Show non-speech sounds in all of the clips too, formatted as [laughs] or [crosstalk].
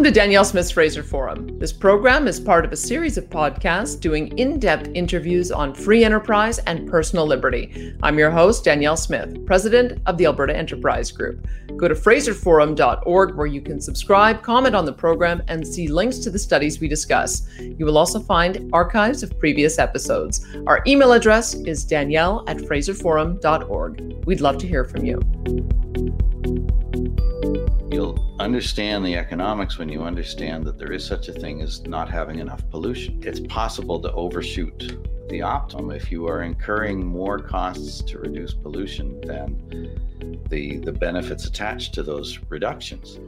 Welcome to Danielle Smith's Fraser Forum. This program is part of a series of podcasts doing in depth interviews on free enterprise and personal liberty. I'm your host, Danielle Smith, president of the Alberta Enterprise Group. Go to fraserforum.org where you can subscribe, comment on the program, and see links to the studies we discuss. You will also find archives of previous episodes. Our email address is danielle at fraserforum.org. We'd love to hear from you. You'll understand the economics when you understand that there is such a thing as not having enough pollution. It's possible to overshoot the optimum if you are incurring more costs to reduce pollution than the, the benefits attached to those reductions.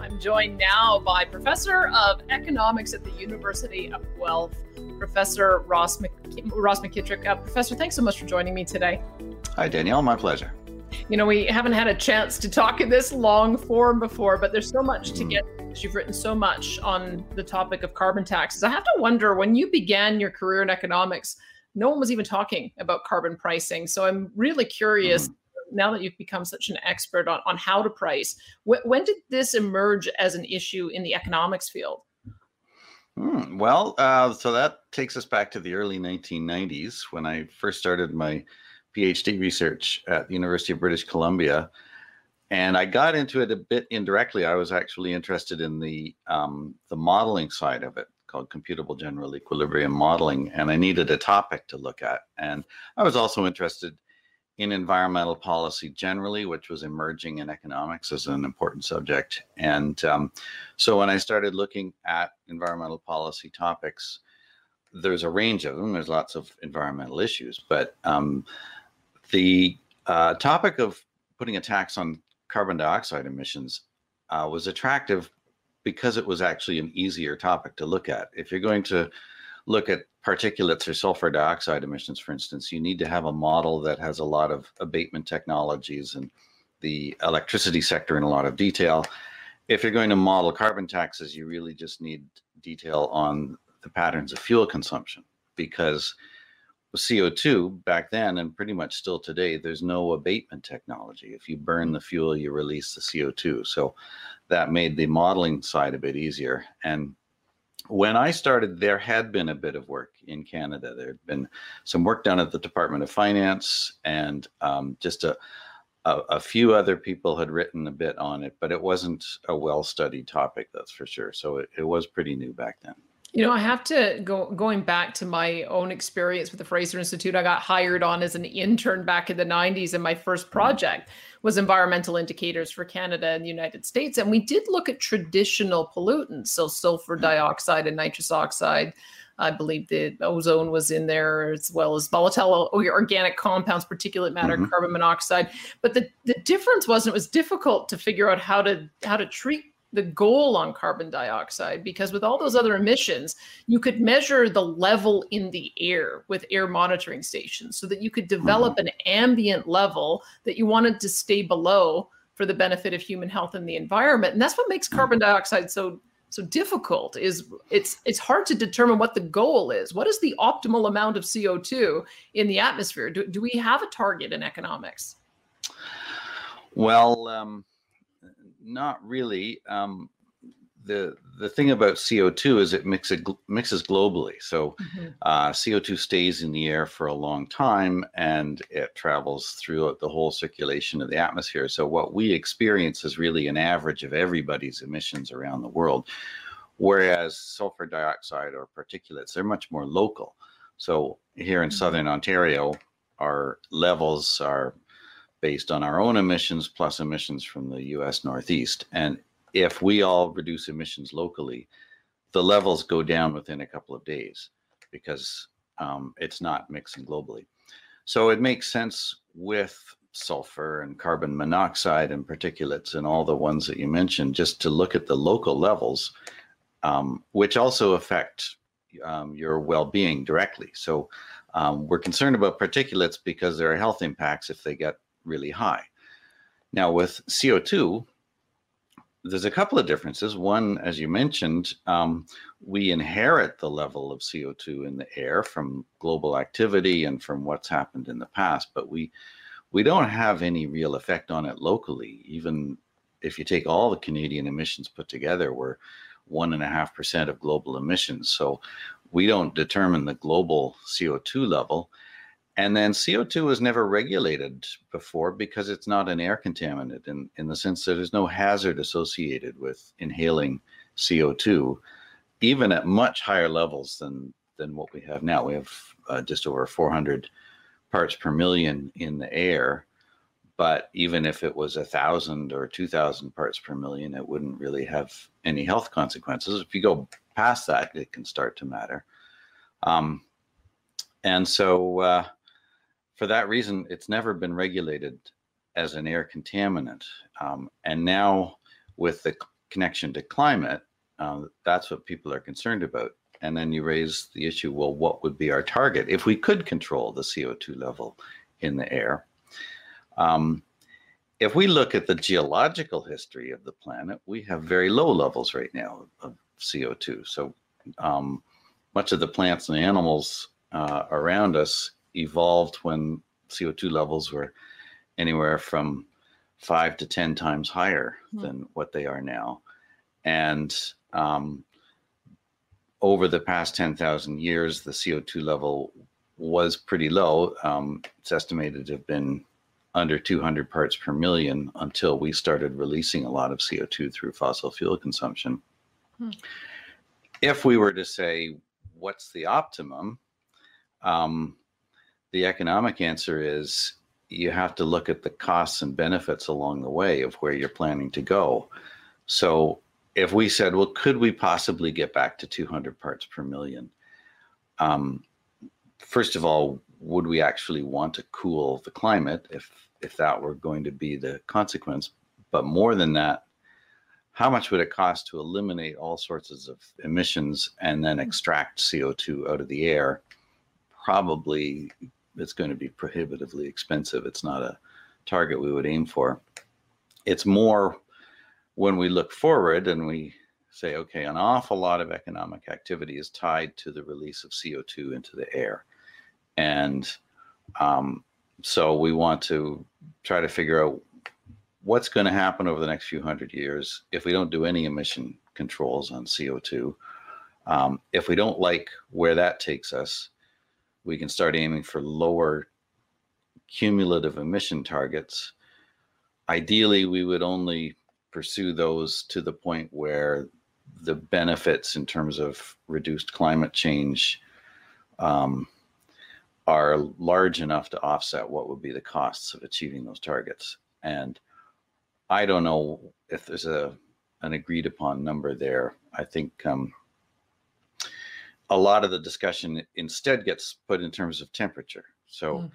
I'm joined now by Professor of Economics at the University of Guelph, Professor Ross, Mc, Ross McKitrick. Uh, Professor, thanks so much for joining me today. Hi, Danielle. My pleasure. You know, we haven't had a chance to talk in this long form before, but there's so much to mm. get. You've written so much on the topic of carbon taxes. I have to wonder when you began your career in economics, no one was even talking about carbon pricing. So I'm really curious. Mm now that you've become such an expert on, on how to price, wh- when did this emerge as an issue in the economics field? Hmm, well, uh, so that takes us back to the early 1990s when I first started my PhD research at the University of British Columbia. And I got into it a bit indirectly. I was actually interested in the um, the modeling side of it, called computable general equilibrium modeling, and I needed a topic to look at. And I was also interested in environmental policy generally, which was emerging in economics as an important subject. And um, so when I started looking at environmental policy topics, there's a range of them. There's lots of environmental issues, but um, the uh, topic of putting a tax on carbon dioxide emissions uh, was attractive because it was actually an easier topic to look at. If you're going to look at particulates or sulfur dioxide emissions, for instance, you need to have a model that has a lot of abatement technologies and the electricity sector in a lot of detail. If you're going to model carbon taxes, you really just need detail on the patterns of fuel consumption because with CO2 back then and pretty much still today, there's no abatement technology. If you burn the fuel, you release the CO2. So that made the modeling side a bit easier. And when I started, there had been a bit of work in Canada. There had been some work done at the Department of Finance, and um, just a, a, a, few other people had written a bit on it, but it wasn't a well studied topic, that's for sure. So it, it was pretty new back then. You know, I have to go going back to my own experience with the Fraser Institute. I got hired on as an intern back in the 90s, and my first project was environmental indicators for Canada and the United States. And we did look at traditional pollutants, so sulfur dioxide and nitrous oxide. I believe the ozone was in there as well as volatile organic compounds, particulate matter, mm-hmm. carbon monoxide. But the, the difference was it was difficult to figure out how to how to treat the goal on carbon dioxide because with all those other emissions you could measure the level in the air with air monitoring stations so that you could develop mm-hmm. an ambient level that you wanted to stay below for the benefit of human health and the environment and that's what makes mm-hmm. carbon dioxide so so difficult is it's it's hard to determine what the goal is what is the optimal amount of co2 in the atmosphere do, do we have a target in economics well um not really. Um, the the thing about CO2 is it mixes mixes globally. So mm-hmm. uh, CO2 stays in the air for a long time and it travels throughout the whole circulation of the atmosphere. So what we experience is really an average of everybody's emissions around the world, whereas sulfur dioxide or particulates they're much more local. So here in mm-hmm. southern Ontario, our levels are based on our own emissions plus emissions from the US Northeast. And if we all reduce emissions locally, the levels go down within a couple of days because um, it's not mixing globally. So it makes sense with sulfur and carbon monoxide and particulates and all the ones that you mentioned just to look at the local levels, um, which also affect um, your well being directly. So um, we're concerned about particulates because there are health impacts if they get really high. Now, with CO2, there's a couple of differences. One, as you mentioned, um, we inherit the level of CO2 in the air from global activity and from what's happened in the past, but we we don't have any real effect on it locally. Even if you take all the Canadian emissions put together, we're one and a half percent of global emissions. So we don't determine the global CO2 level. And then CO2 was never regulated before because it's not an air contaminant in, in the sense that there's no hazard associated with inhaling CO2, even at much higher levels than, than what we have now. We have uh, just over 400 parts per million in the air. But even if it was a thousand or 2,000 parts per million, it wouldn't really have any health consequences. If you go past that, it can start to matter. Um, and so, uh, for that reason, it's never been regulated as an air contaminant. Um, and now, with the connection to climate, uh, that's what people are concerned about. And then you raise the issue well, what would be our target if we could control the CO2 level in the air? Um, if we look at the geological history of the planet, we have very low levels right now of CO2. So um, much of the plants and animals uh, around us evolved when CO2 levels were anywhere from five to 10 times higher mm. than what they are now. And um, over the past 10,000 years, the CO2 level was pretty low. Um, it's estimated to have been under 200 parts per million until we started releasing a lot of CO2 through fossil fuel consumption. Hmm. If we were to say, what's the optimum? Um, the economic answer is you have to look at the costs and benefits along the way of where you're planning to go. So if we said, well, could we possibly get back to 200 parts per million? Um, first of all, would we actually want to cool the climate if if that were going to be the consequence? But more than that, how much would it cost to eliminate all sorts of emissions and then extract CO2 out of the air? Probably it's going to be prohibitively expensive. It's not a target we would aim for. It's more when we look forward and we say, okay, an awful lot of economic activity is tied to the release of CO2 into the air. And um, so we want to try to figure out what's going to happen over the next few hundred years if we don't do any emission controls on CO2. Um, if we don't like where that takes us, we can start aiming for lower cumulative emission targets. Ideally, we would only pursue those to the point where the benefits in terms of reduced climate change um, are large enough to offset what would be the costs of achieving those targets. And I don't know if there's a an agreed upon number there. I think um, a lot of the discussion instead gets put in terms of temperature. So mm.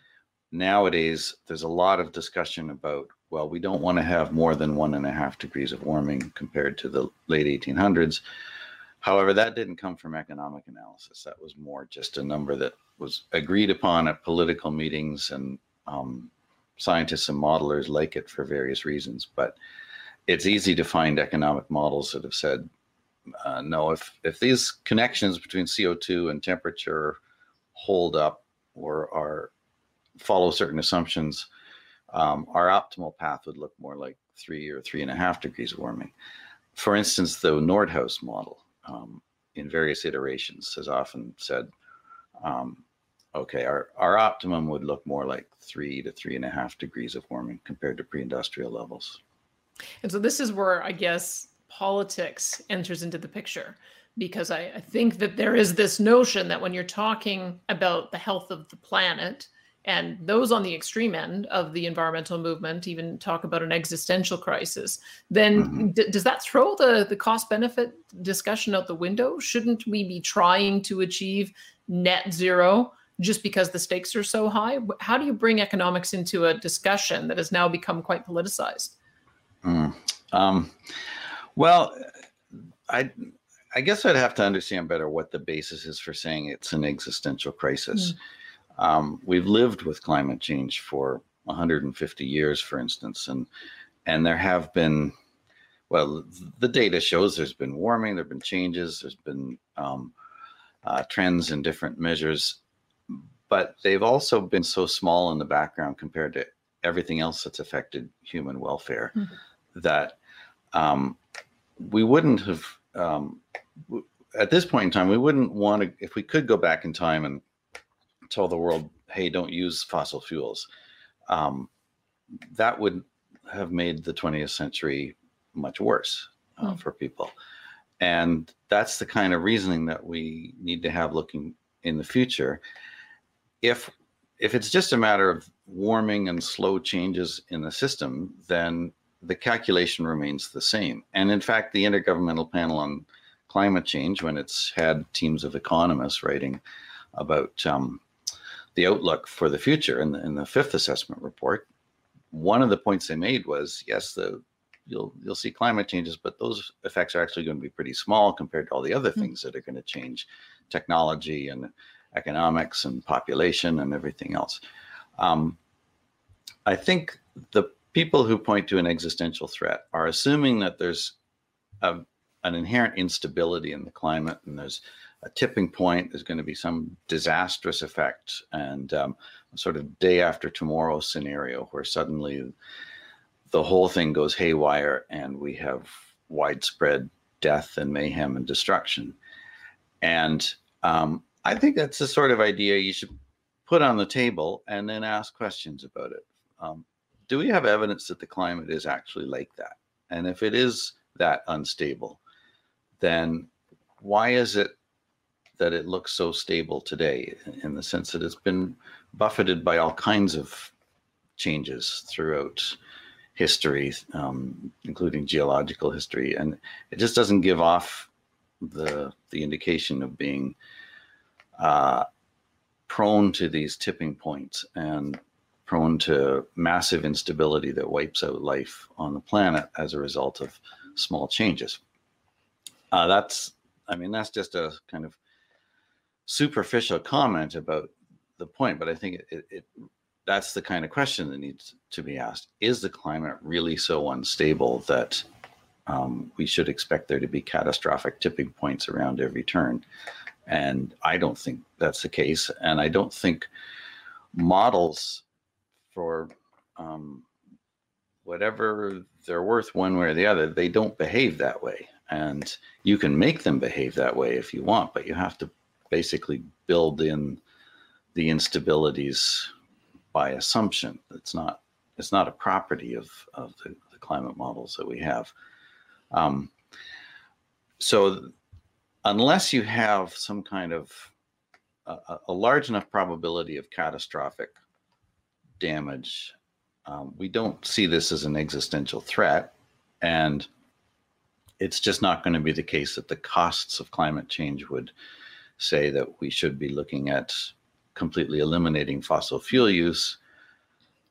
nowadays, there's a lot of discussion about well, we don't want to have more than one and a half degrees of warming compared to the late 1800s. However, that didn't come from economic analysis. That was more just a number that was agreed upon at political meetings, and um, scientists and modelers like it for various reasons. But it's easy to find economic models that have said, uh, no, if, if these connections between CO2 and temperature hold up or are follow certain assumptions, um, our optimal path would look more like three or three and a half degrees warming. For instance, the Nordhaus model um, in various iterations has often said, um, okay, our, our optimum would look more like three to three and a half degrees of warming compared to pre-industrial levels. And so this is where I guess politics enters into the picture because I, I think that there is this notion that when you're talking about the health of the planet, and those on the extreme end of the environmental movement even talk about an existential crisis then mm-hmm. d- does that throw the, the cost benefit discussion out the window shouldn't we be trying to achieve net zero just because the stakes are so high how do you bring economics into a discussion that has now become quite politicized mm. um, well i I guess I'd have to understand better what the basis is for saying it's an existential crisis. Mm. Um, we've lived with climate change for 150 years, for instance, and and there have been, well, the data shows there's been warming, there've been changes, there's been um, uh, trends in different measures, but they've also been so small in the background compared to everything else that's affected human welfare, mm-hmm. that um, we wouldn't have, um, at this point in time, we wouldn't want to, if we could go back in time and tell the world, hey, don't use fossil fuels, um, that would have made the 20th century much worse uh, mm. for people. And that's the kind of reasoning that we need to have looking in the future. If if it's just a matter of warming and slow changes in the system, then the calculation remains the same. And in fact, the Intergovernmental Panel on Climate Change, when it's had teams of economists writing about um, the outlook for the future in the, in the fifth assessment report, one of the points they made was yes, the you'll you'll see climate changes, but those effects are actually going to be pretty small compared to all the other mm-hmm. things that are going to change technology and economics and population and everything else. Um, I think the people who point to an existential threat are assuming that there's a, an inherent instability in the climate and there's a tipping point, there's going to be some disastrous effect and um, sort of day after tomorrow scenario where suddenly the whole thing goes haywire and we have widespread death and mayhem and destruction. And um, I think that's the sort of idea you should put on the table and then ask questions about it. Um, do we have evidence that the climate is actually like that? And if it is that unstable, then why is it that it looks so stable today in the sense that it's been buffeted by all kinds of changes throughout history, um, including geological history, and it just doesn't give off the the indication of being uh, prone to these tipping points and prone to massive instability that wipes out life on the planet as a result of small changes. Uh, that's, I mean, that's just a kind of superficial comment about the point, but I think it, it, that's the kind of question that needs to be asked. Is the climate really so unstable that um, we should expect there to be catastrophic tipping points around every turn? And I don't think that's the case. And I don't think models for um, whatever they're worth one way or the other, they don't behave that way. And you can make them behave that way if you want, but you have to basically build in the instabilities by assumption. It's not it's not a property of of the, the climate models that we have. Um, so unless you have some kind of a, a large enough probability of catastrophic damage, um, we don't see this as an existential threat, and it's just not going to be the case that the costs of climate change would say that we should be looking at completely eliminating fossil fuel use,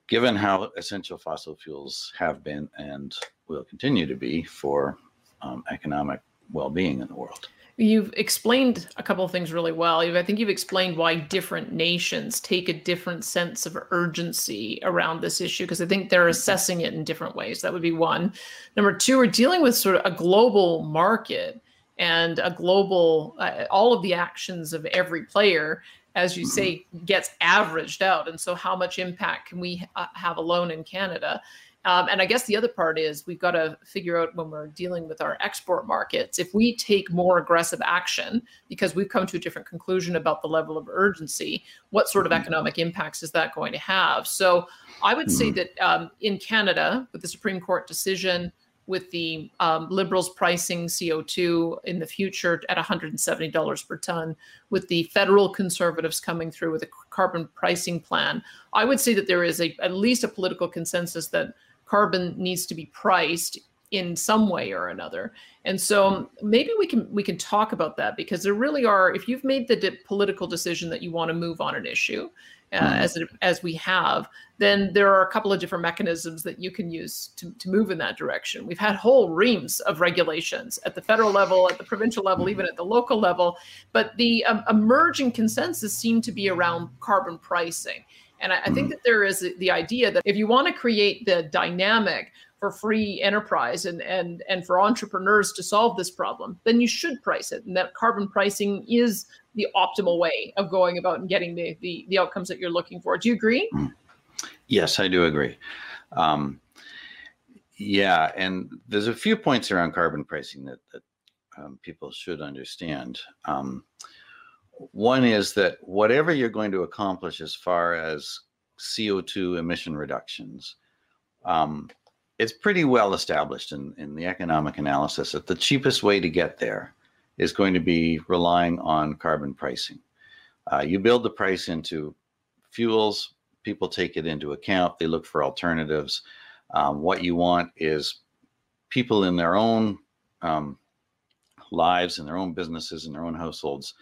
given how essential fossil fuels have been and will continue to be for um, economic well being in the world. You've explained a couple of things really well. I think you've explained why different nations take a different sense of urgency around this issue because I think they're assessing it in different ways. That would be one. Number two, we're dealing with sort of a global market and a global, uh, all of the actions of every player as you say, gets averaged out. And so, how much impact can we uh, have alone in Canada? Um, and I guess the other part is we've got to figure out when we're dealing with our export markets, if we take more aggressive action because we've come to a different conclusion about the level of urgency, what sort of mm-hmm. economic impacts is that going to have? So I would say mm-hmm. that um, in Canada, with the Supreme Court decision, with the um, liberals pricing CO2 in the future at $170 per ton, with the federal conservatives coming through with a carbon pricing plan, I would say that there is a, at least a political consensus that carbon needs to be priced in some way or another. And so maybe we can we can talk about that because there really are if you've made the political decision that you want to move on an issue uh, mm-hmm. as it, as we have, then there are a couple of different mechanisms that you can use to, to move in that direction. We've had whole reams of regulations at the federal level, at the provincial level, mm-hmm. even at the local level, but the um, emerging consensus seemed to be around carbon pricing. And I, I think mm. that there is the idea that if you want to create the dynamic for free enterprise and and and for entrepreneurs to solve this problem, then you should price it. And that carbon pricing is the optimal way of going about and getting the the, the outcomes that you're looking for. Do you agree? Mm. Yes, I do agree. Um, yeah, and there's a few points around carbon pricing that, that um, people should understand. Um, one is that whatever you're going to accomplish as far as CO2 emission reductions, um, it's pretty well established in, in the economic analysis that the cheapest way to get there is going to be relying on carbon pricing. Uh, you build the price into fuels, people take it into account, they look for alternatives. Um, what you want is people in their own um, lives, in their own businesses, in their own households,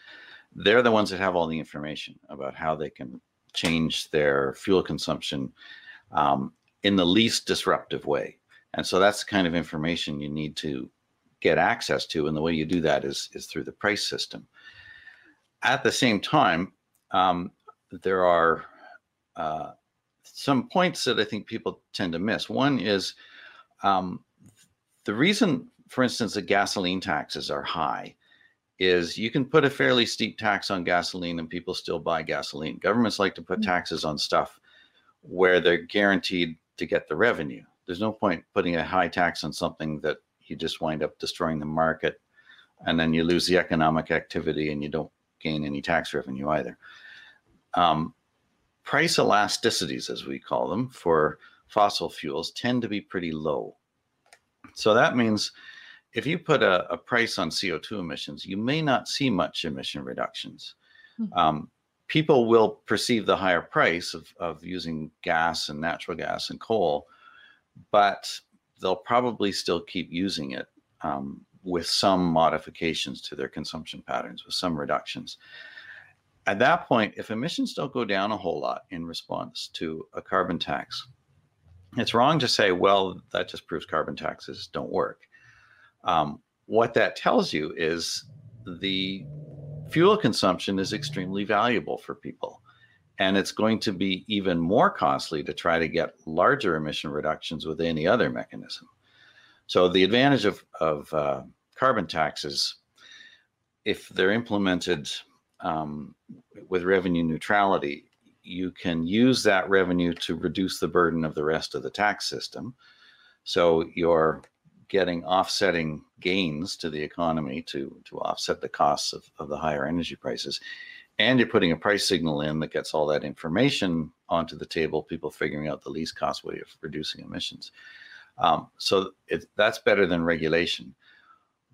they're the ones that have all the information about how they can change their fuel consumption um, in the least disruptive way. And so that's the kind of information you need to get access to. And the way you do that is, is through the price system. At the same time, um, there are uh, some points that I think people tend to miss. One is um, the reason, for instance, that gasoline taxes are high is you can put a fairly steep tax on gasoline and people still buy gasoline. Governments like to put mm-hmm. taxes on stuff where they're guaranteed to get the revenue. There's no point putting a high tax on something that you just wind up destroying the market and then you lose the economic activity and you don't gain any tax revenue either. Um, price elasticities, as we call them, for fossil fuels tend to be pretty low. So that means if you put a, a price on CO2 emissions, you may not see much emission reductions. Mm-hmm. Um, people will perceive the higher price of, of using gas and natural gas and coal, but they'll probably still keep using it um, with some modifications to their consumption patterns, with some reductions. At that point, if emissions don't go down a whole lot in response to a carbon tax, it's wrong to say, well, that just proves carbon taxes don't work. Um, what that tells you is the fuel consumption is extremely valuable for people. And it's going to be even more costly to try to get larger emission reductions with any other mechanism. So, the advantage of, of uh, carbon taxes, if they're implemented um, with revenue neutrality, you can use that revenue to reduce the burden of the rest of the tax system. So, your getting offsetting gains to the economy to to offset the costs of, of the higher energy prices. And you're putting a price signal in that gets all that information onto the table people figuring out the least cost way of reducing emissions. Um, so it, that's better than regulation.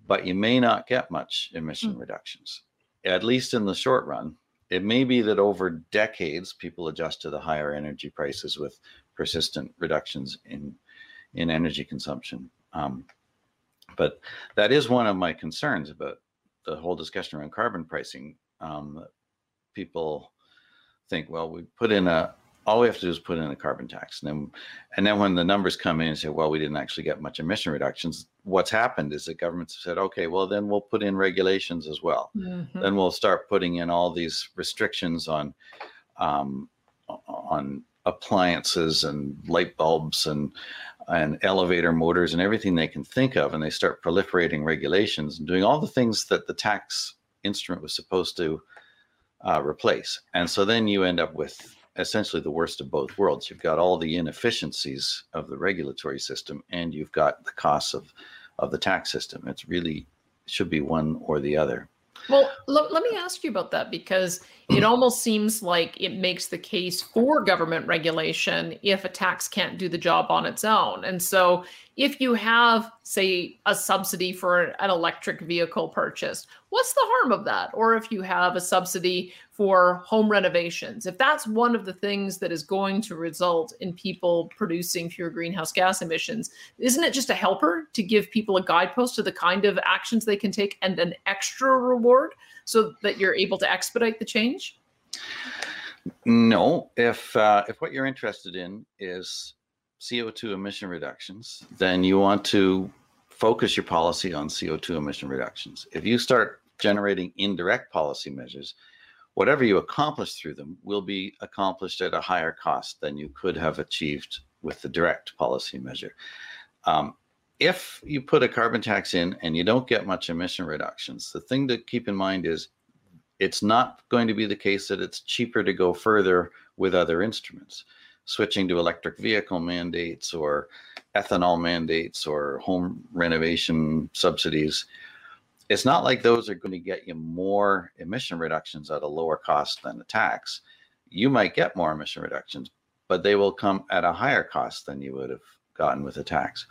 But you may not get much emission mm. reductions at least in the short run. It may be that over decades people adjust to the higher energy prices with persistent reductions in in energy consumption um, but that is one of my concerns about the whole discussion around carbon pricing. Um, people think, well, we put in a all we have to do is put in a carbon tax, and then and then when the numbers come in and say, well, we didn't actually get much emission reductions. What's happened is the governments have said, okay, well, then we'll put in regulations as well. Mm-hmm. Then we'll start putting in all these restrictions on um, on appliances and light bulbs and and elevator motors and everything they can think of, and they start proliferating regulations and doing all the things that the tax instrument was supposed to uh, replace. And so then you end up with essentially the worst of both worlds. You've got all the inefficiencies of the regulatory system, and you've got the costs of of the tax system. It's really should be one or the other. Well, l- let me ask you about that because it mm. almost seems like it makes the case for government regulation if a tax can't do the job on its own. And so, if you have, say, a subsidy for an electric vehicle purchase, what's the harm of that? Or if you have a subsidy for home renovations, if that's one of the things that is going to result in people producing fewer greenhouse gas emissions, isn't it just a helper to give people a guidepost to the kind of actions they can take and an extra reward so that you're able to expedite the change? No, if uh, if what you're interested in is CO2 emission reductions, then you want to focus your policy on CO2 emission reductions. If you start generating indirect policy measures, whatever you accomplish through them will be accomplished at a higher cost than you could have achieved with the direct policy measure. Um, if you put a carbon tax in and you don't get much emission reductions, the thing to keep in mind is it's not going to be the case that it's cheaper to go further with other instruments switching to electric vehicle mandates or ethanol mandates or home renovation subsidies, it's not like those are going to get you more emission reductions at a lower cost than a tax. You might get more emission reductions, but they will come at a higher cost than you would have gotten with a tax.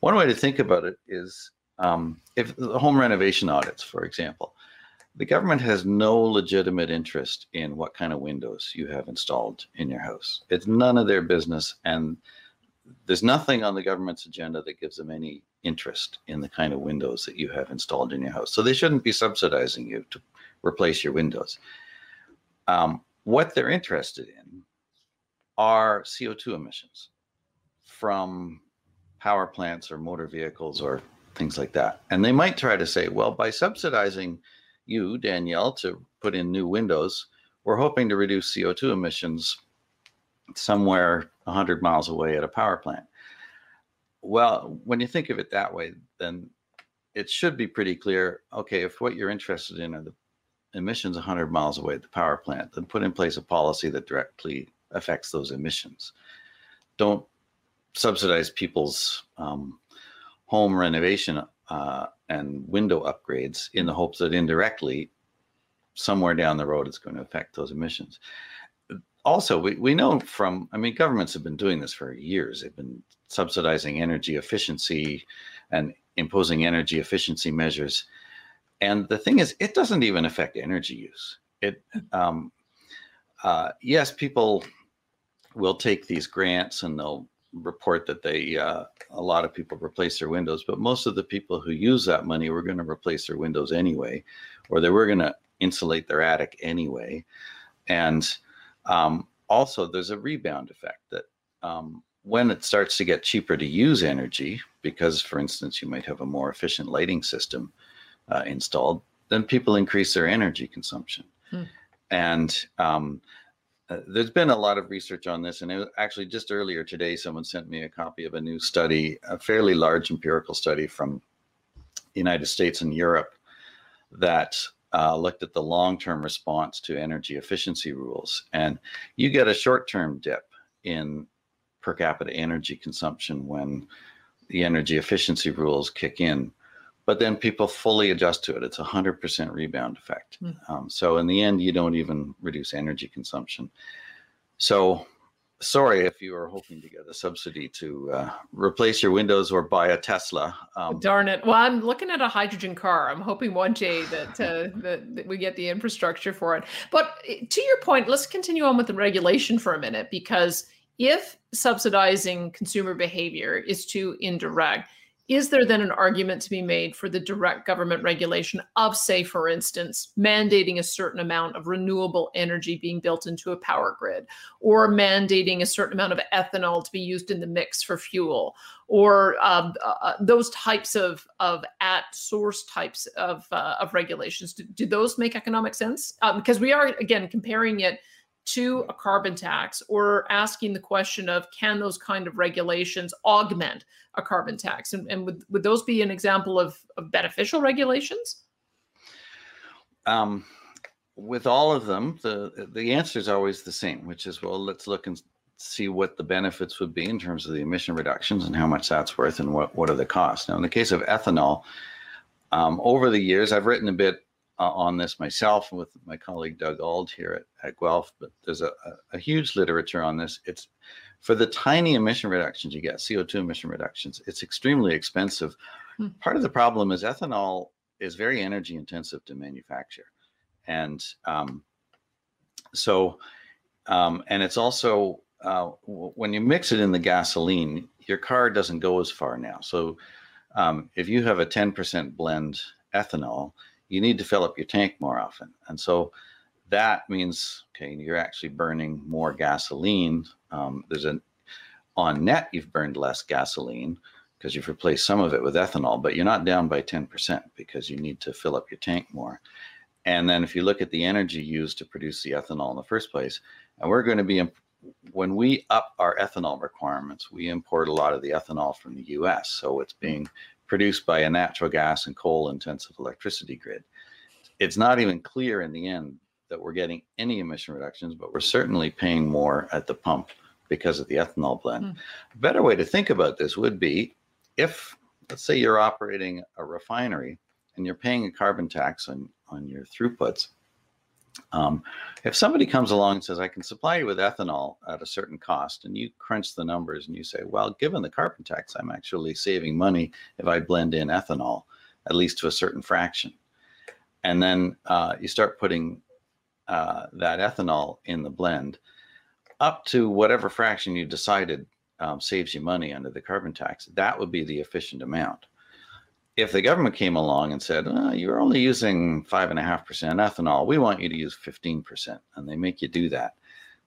One way to think about it is um, if the home renovation audits, for example, the government has no legitimate interest in what kind of windows you have installed in your house. It's none of their business. And there's nothing on the government's agenda that gives them any interest in the kind of windows that you have installed in your house. So they shouldn't be subsidizing you to replace your windows. Um, what they're interested in are CO2 emissions from power plants or motor vehicles or things like that. And they might try to say, well, by subsidizing you, Danielle, to put in new windows, we're hoping to reduce CO2 emissions somewhere 100 miles away at a power plant. Well, when you think of it that way, then it should be pretty clear okay, if what you're interested in are the emissions 100 miles away at the power plant, then put in place a policy that directly affects those emissions. Don't subsidize people's um, home renovation uh, and window upgrades in the hopes that indirectly, somewhere down the road, it's going to affect those emissions also, we, we know from, I mean, governments have been doing this for years. They've been subsidizing energy efficiency and imposing energy efficiency measures. And the thing is, it doesn't even affect energy use. It, um, uh, yes, people will take these grants and they'll report that they, uh, a lot of people replace their windows, but most of the people who use that money were going to replace their windows anyway, or they were going to insulate their attic anyway. And um, also, there's a rebound effect that um, when it starts to get cheaper to use energy, because, for instance, you might have a more efficient lighting system uh, installed, then people increase their energy consumption. Hmm. And um, uh, there's been a lot of research on this. And actually, just earlier today, someone sent me a copy of a new study, a fairly large empirical study from the United States and Europe that uh, looked at the long-term response to energy efficiency rules, and you get a short-term dip in per capita energy consumption when the energy efficiency rules kick in. But then people fully adjust to it. It's a 100% rebound effect. Mm. Um, so in the end, you don't even reduce energy consumption. So sorry if you are hoping to get a subsidy to uh, replace your windows or buy a Tesla. Um, Darn it! Well, I'm looking at a hydrogen car. I'm hoping one day that, uh, [laughs] that, that we get the infrastructure for it. But eh, to your point, let's continue on with the regulation for a minute because if subsidizing consumer behavior is too indirect is there then an argument to be made for the direct government regulation of, say, for instance, mandating a certain amount of renewable energy being built into a power grid, or mandating a certain amount of ethanol to be used in the mix for fuel, or um, uh, uh those types of, of at source types of, uh, of regulations? Do, do, those make economic sense? Um, because we are, again, comparing it to a carbon tax or asking the question of can those kind of regulations augment a carbon tax? And, and would, would those be an example of, of beneficial regulations? Um, with all of them the the answer is always the same which is well let's look and see what the benefits would be in terms of the emission reductions and how much that's worth and what, what are the costs. Now in the case of ethanol um, over the years i've written a bit uh, on this myself with my colleague Doug Auld here at, at Guelph, but there's a, a, a, huge literature on this. It's for the tiny emission reductions you get, CO2 emission reductions, it's extremely expensive. Hmm. Part of the problem is ethanol is very energy intensive to manufacture. And um, so, um, and it's also, uh, when you mix it in the gasoline, your car doesn't go as far now. So um, if you have a 10% blend ethanol, you need to fill up your tank more often. And so that means, okay, you're actually burning more gasoline. Um, there's an, on net, you've burned less gasoline because you've replaced some of it with ethanol, but you're not down by 10% because you need to fill up your tank more. And then if you look at the energy used to produce the ethanol in the first place, and we're going to be, when we up our ethanol requirements, we import a lot of the ethanol from the US. So it's being produced by a natural gas and coal intensive electricity grid. It's not even clear in the end that we're getting any emission reductions, but we're certainly paying more at the pump because of the ethanol blend. Mm. A better way to think about this would be if, let's say, you're operating a refinery and you're paying a carbon tax on, on your throughputs. Um, if somebody comes along and says, I can supply you with ethanol at a certain cost, and you crunch the numbers and you say, well, given the carbon tax, I'm actually saving money if I blend in ethanol, at least to a certain fraction. And then uh, you start putting uh, that ethanol in the blend up to whatever fraction you decided um, saves you money under the carbon tax. That would be the efficient amount. If the government came along and said, oh, you're only using 5.5% ethanol, we want you to use 15%, and they make you do that,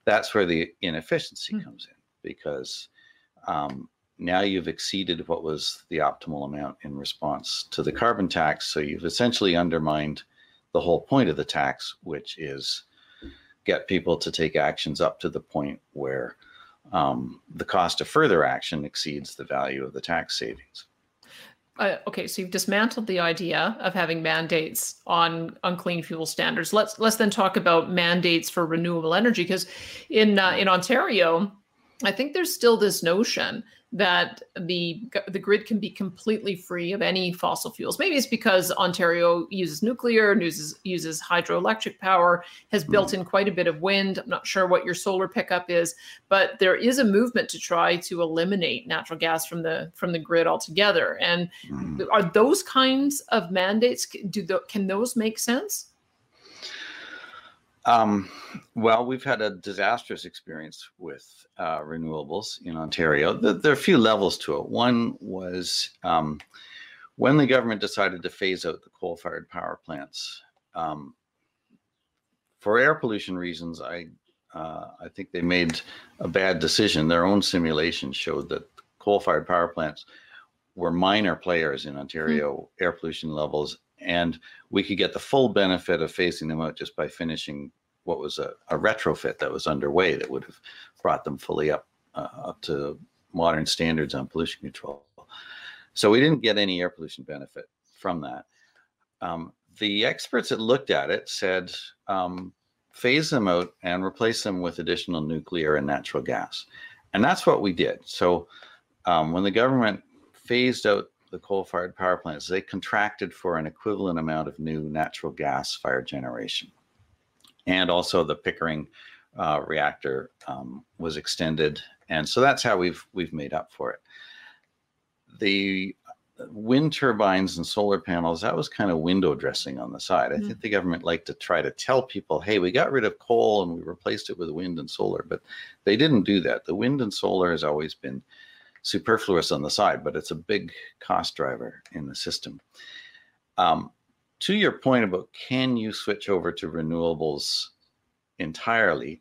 that's where the inefficiency mm-hmm. comes in because um, now you've exceeded what was the optimal amount in response to the carbon tax. So you've essentially undermined the whole point of the tax, which is get people to take actions up to the point where um, the cost of further action exceeds the value of the tax savings. Uh, okay, so you've dismantled the idea of having mandates on on clean fuel standards. Let's let's then talk about mandates for renewable energy because in uh, in Ontario, I think there's still this notion that the the grid can be completely free of any fossil fuels. Maybe it's because Ontario uses nuclear, uses uses hydroelectric power, has hmm. built in quite a bit of wind. I'm not sure what your solar pickup is, but there is a movement to try to eliminate natural gas from the from the grid altogether. And mm. are those kinds of mandates do the, can those make sense? Um, well, we've had a disastrous experience with uh, renewables in Ontario. The, there are a few levels to it. One was um, when the government decided to phase out the coal fired power plants. Um, for air pollution reasons, I, uh, I think they made a bad decision. Their own simulation showed that coal fired power plants were minor players in Ontario mm. air pollution levels and we could get the full benefit of phasing them out just by finishing what was a, a retrofit that was underway that would have brought them fully up uh, up to modern standards on pollution control. So we didn't get any air pollution benefit from that. Um, the experts that looked at it said um, phase them out and replace them with additional nuclear and natural gas. And that's what we did. So um, when the government phased out the coal-fired power plants, they contracted for an equivalent amount of new natural gas fired generation. And also the Pickering uh, reactor um, was extended. And so that's how we've we've made up for it. The wind turbines and solar panels, that was kind of window dressing on the side. I mm-hmm. think the government liked to try to tell people, hey, we got rid of coal and we replaced it with wind and solar, but they didn't do that. The wind and solar has always been superfluous on the side, but it's a big cost driver in the system. Um, to your point about can you switch over to renewables entirely?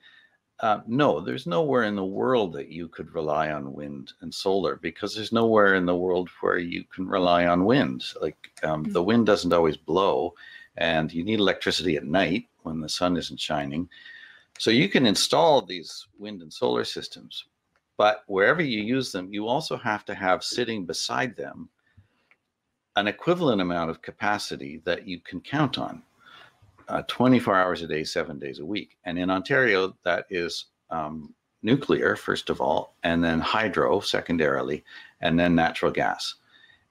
Uh, no, there's nowhere in the world that you could rely on wind and solar because there's nowhere in the world where you can rely on wind. Like um, mm-hmm. the wind doesn't always blow, and you need electricity at night when the sun isn't shining. So you can install these wind and solar systems, but wherever you use them, you also have to have sitting beside them an equivalent amount of capacity that you can count on uh, 24 hours a day, seven days a week. And in Ontario, that is um, nuclear, first of all, and then hydro, secondarily, and then natural gas.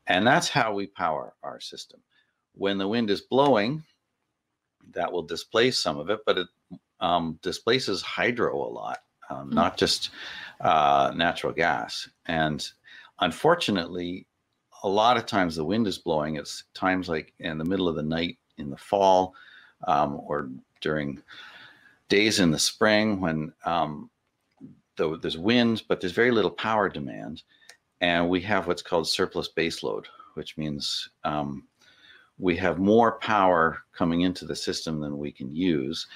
And that's how we power our system. When the wind is blowing, that will displace some of it, but it um, displaces hydro a lot, um, mm-hmm. not just uh, natural gas. And unfortunately, a lot of times the wind is blowing. It's times like in the middle of the night in the fall um, or during days in the spring when um, the, there's wind, but there's very little power demand. And we have what's called surplus baseload, which means um, we have more power coming into the system than we can use.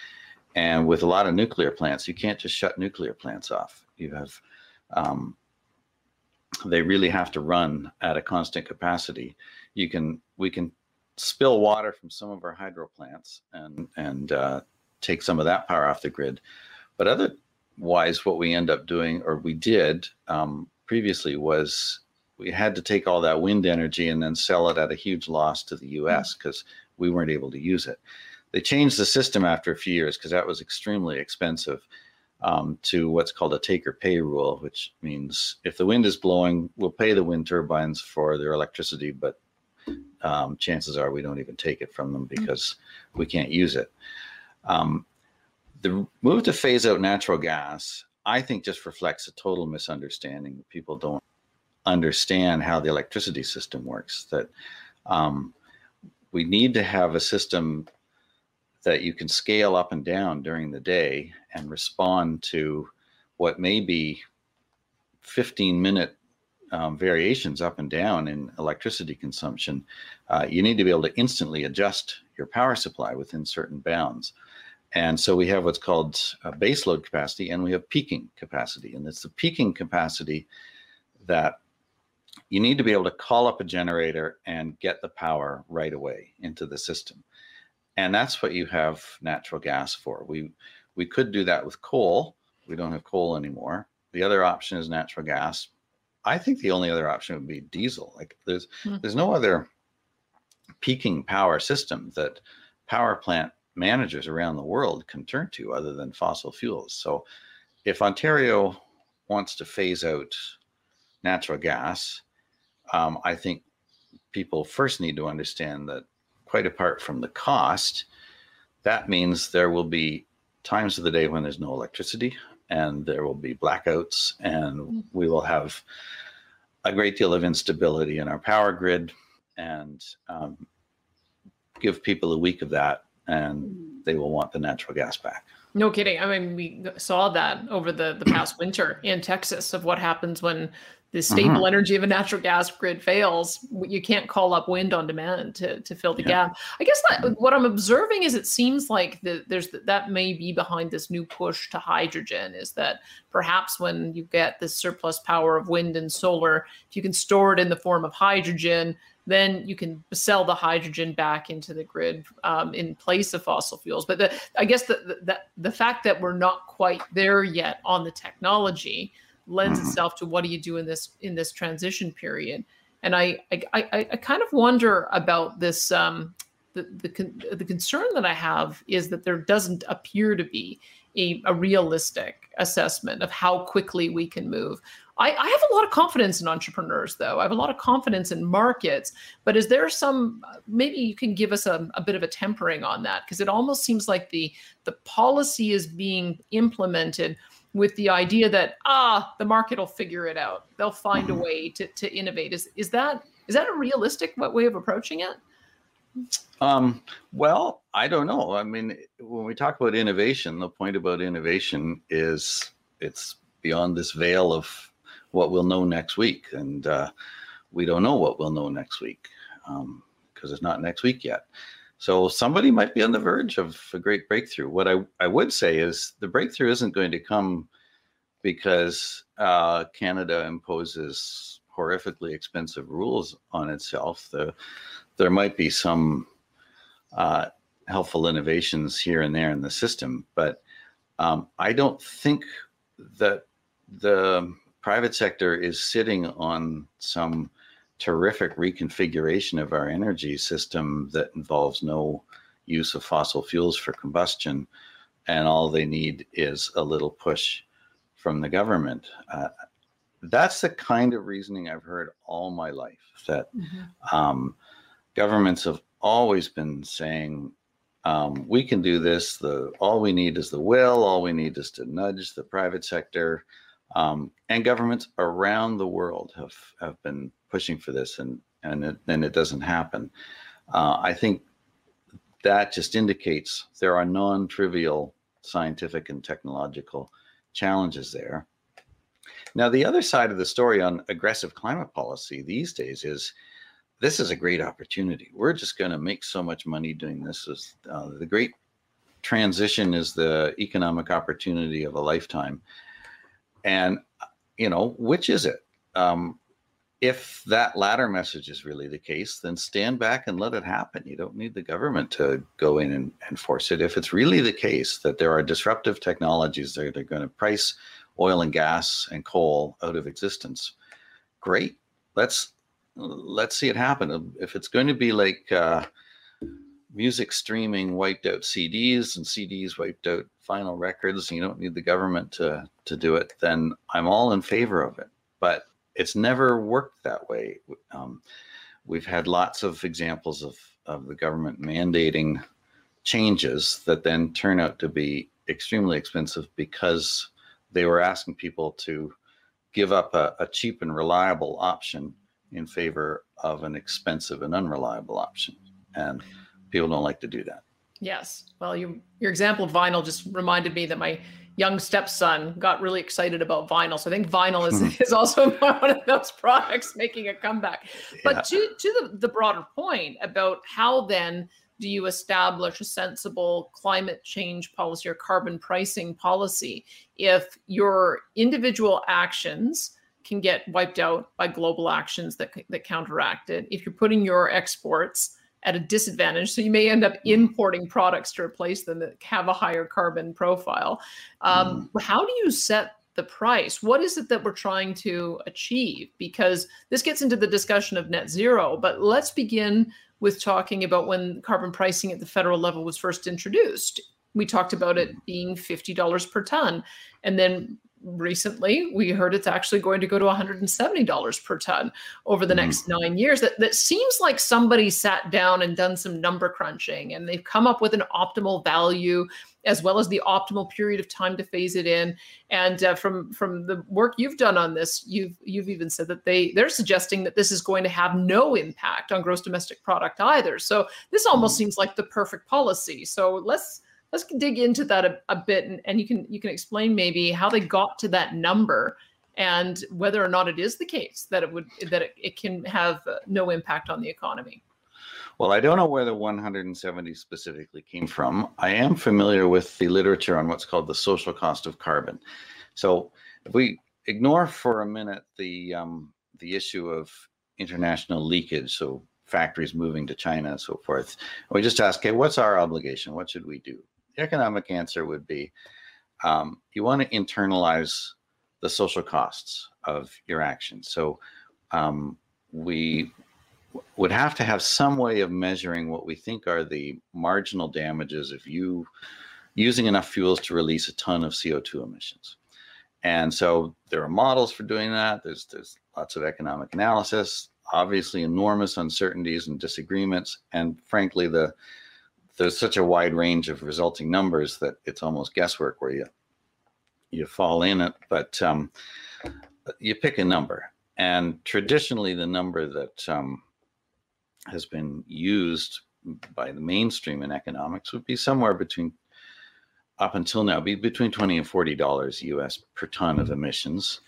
And with a lot of nuclear plants, you can't just shut nuclear plants off. You have um, they really have to run at a constant capacity. You can we can spill water from some of our hydro plants and and uh, take some of that power off the grid, but otherwise, what we end up doing or we did um, previously was we had to take all that wind energy and then sell it at a huge loss to the U.S. because we weren't able to use it. They changed the system after a few years because that was extremely expensive. Um, to what's called a take or pay rule, which means if the wind is blowing, we'll pay the wind turbines for their electricity, but um, chances are we don't even take it from them because we can't use it. Um, the move to phase out natural gas, I think, just reflects a total misunderstanding. People don't understand how the electricity system works. That um, we need to have a system that you can scale up and down during the day and respond to what may be 15 minute um, variations up and down in electricity consumption, uh, you need to be able to instantly adjust your power supply within certain bounds. And so we have what's called uh, baseload capacity and we have peaking capacity. And it's the peaking capacity that you need to be able to call up a generator and get the power right away into the system. And that's what you have natural gas for. We we could do that with coal. We don't have coal anymore. The other option is natural gas. I think the only other option would be diesel. Like there's mm. there's no other peaking power system that power plant managers around the world can turn to other than fossil fuels. So if Ontario wants to phase out natural gas, um, I think people first need to understand that quite apart from the cost, that means there will be times of the day when there's no electricity and there will be blackouts and mm. we will have a great deal of instability in our power grid and um, give people a week of that and mm. they will want the natural gas back. No kidding. I mean, we saw that over the, the past winter in Texas of what happens when the stable mm-hmm. energy of a natural gas grid fails, you can't call up wind on demand to, to fill the yeah. gap. I guess that, what I'm observing is it seems like the, there's that may be behind this new push to hydrogen is that perhaps when you get this surplus power of wind and solar, if you can store it in the form of hydrogen, then you can sell the hydrogen back into the grid um, in place of fossil fuels. But the, I guess the, the, the fact that we're not quite there yet on the technology lends mm-hmm. itself to what do you do in this in this transition period and i i i, I kind of wonder about this um the, the the concern that i have is that there doesn't appear to be a, a realistic assessment of how quickly we can move I, I, have a lot of confidence in entrepreneurs, though. I have a lot of confidence in markets. But is there some? Maybe you can give us a, a bit of a tempering on that, because it almost seems like the the policy is being implemented with the idea that ah the market will figure it out. They'll find a mm-hmm. way to, to innovate. Is is that is that a realistic way of approaching it? Um, well i don't know. I mean when we talk about innovation the point about innovation is it's beyond this veil of what we'll know next week. And uh, we don't know what we'll know next week because um, it's not next week yet so somebody might be on the verge of a great breakthrough. What I, I would say is the breakthrough isn't going to come because uh, Canada imposes horrifically expensive rules on itself. The, there might be some uh, helpful innovations here and there in the system, but um, I don't think that the private sector is sitting on some terrific reconfiguration of our energy system that involves no use of fossil fuels for combustion, and all they need is a little push from the government. Uh, that's the kind of reasoning I've heard all my life that mm-hmm. um, governments have always been saying, um, we can do this. The all we need is the will. All we need is to nudge the private sector, um, and governments around the world have have been pushing for this and and it, and it doesn't happen. Uh, I think that just indicates there are non-trivial scientific and technological challenges there. Now, the other side of the story on aggressive climate policy these days is this is a great opportunity. We're just going to make so much money doing this. Is uh, the great transition is the economic opportunity of a lifetime, and you know which is it? Um, if that latter message is really the case, then stand back and let it happen. You don't need the government to go in and, and force it. If it's really the case that there are disruptive technologies that are going to price oil and gas and coal out of existence, great. Let's let's see it happen. If it's going to be like uh, music streaming wiped out CDs and CDs wiped out vinyl records, you don't need the government to to do it, then I'm all in favor of it. But it's never worked that way. Um, we've had lots of examples of of the government mandating changes that then turn out to be extremely expensive because they were asking people to give up a, a cheap and reliable option in favor of an expensive and unreliable option. And people don't like to do that. Yes. Well, you, your example of vinyl just reminded me that my young stepson got really excited about vinyl. So I think vinyl is, hmm. is also [laughs] one of those products making a comeback. But to, to the, the broader point about how then do you establish a sensible climate change policy or carbon pricing policy if your individual actions can get wiped out by global actions that, that counteract it if you're putting your exports at a disadvantage so you may end up importing products to replace them that have a higher carbon profile um, mm. how do you set the price what is it that we're trying to achieve because this gets into the discussion of net zero but let's begin with talking about when carbon pricing at the federal level was first introduced. We talked about it being $50 per ton. And then recently we heard it's actually going to go to $170 per ton over the mm. next nine years. That, that seems like somebody sat down and done some number crunching and they've come up with an optimal value as well as the optimal period of time to phase it in. And uh, from from the work you've done on this, you've you've even said that they they're suggesting that this is going to have no impact on gross domestic product either. So this almost mm. seems like the perfect policy. So let's let's dig into that a, a bit and, and you can you can explain maybe how they got to that number and whether or not it is the case that it would that it, it can have uh, no impact on the economy. Well i don't know where the 170 specifically came from. I am familiar with the literature on what's called the social cost of carbon. So if we ignore for a minute the um, the issue of international leakage so factories moving to china and so forth we just ask okay what's our obligation? What should we do economic answer would be um, you want to internalize the social costs of your actions. So um, we would have to have some way of measuring what we think are the marginal damages of you using enough fuels to release a ton of CO2 emissions. And so there are models for doing that. There's there's lots of economic analysis, obviously enormous uncertainties and disagreements, and frankly the there's such a wide range of resulting numbers that it's almost guesswork where you you fall in it but um, you pick a number. And traditionally the number that um, has been used by the mainstream in economics would be somewhere between up until now be between 20 and 40 dollars us per ton of emissions.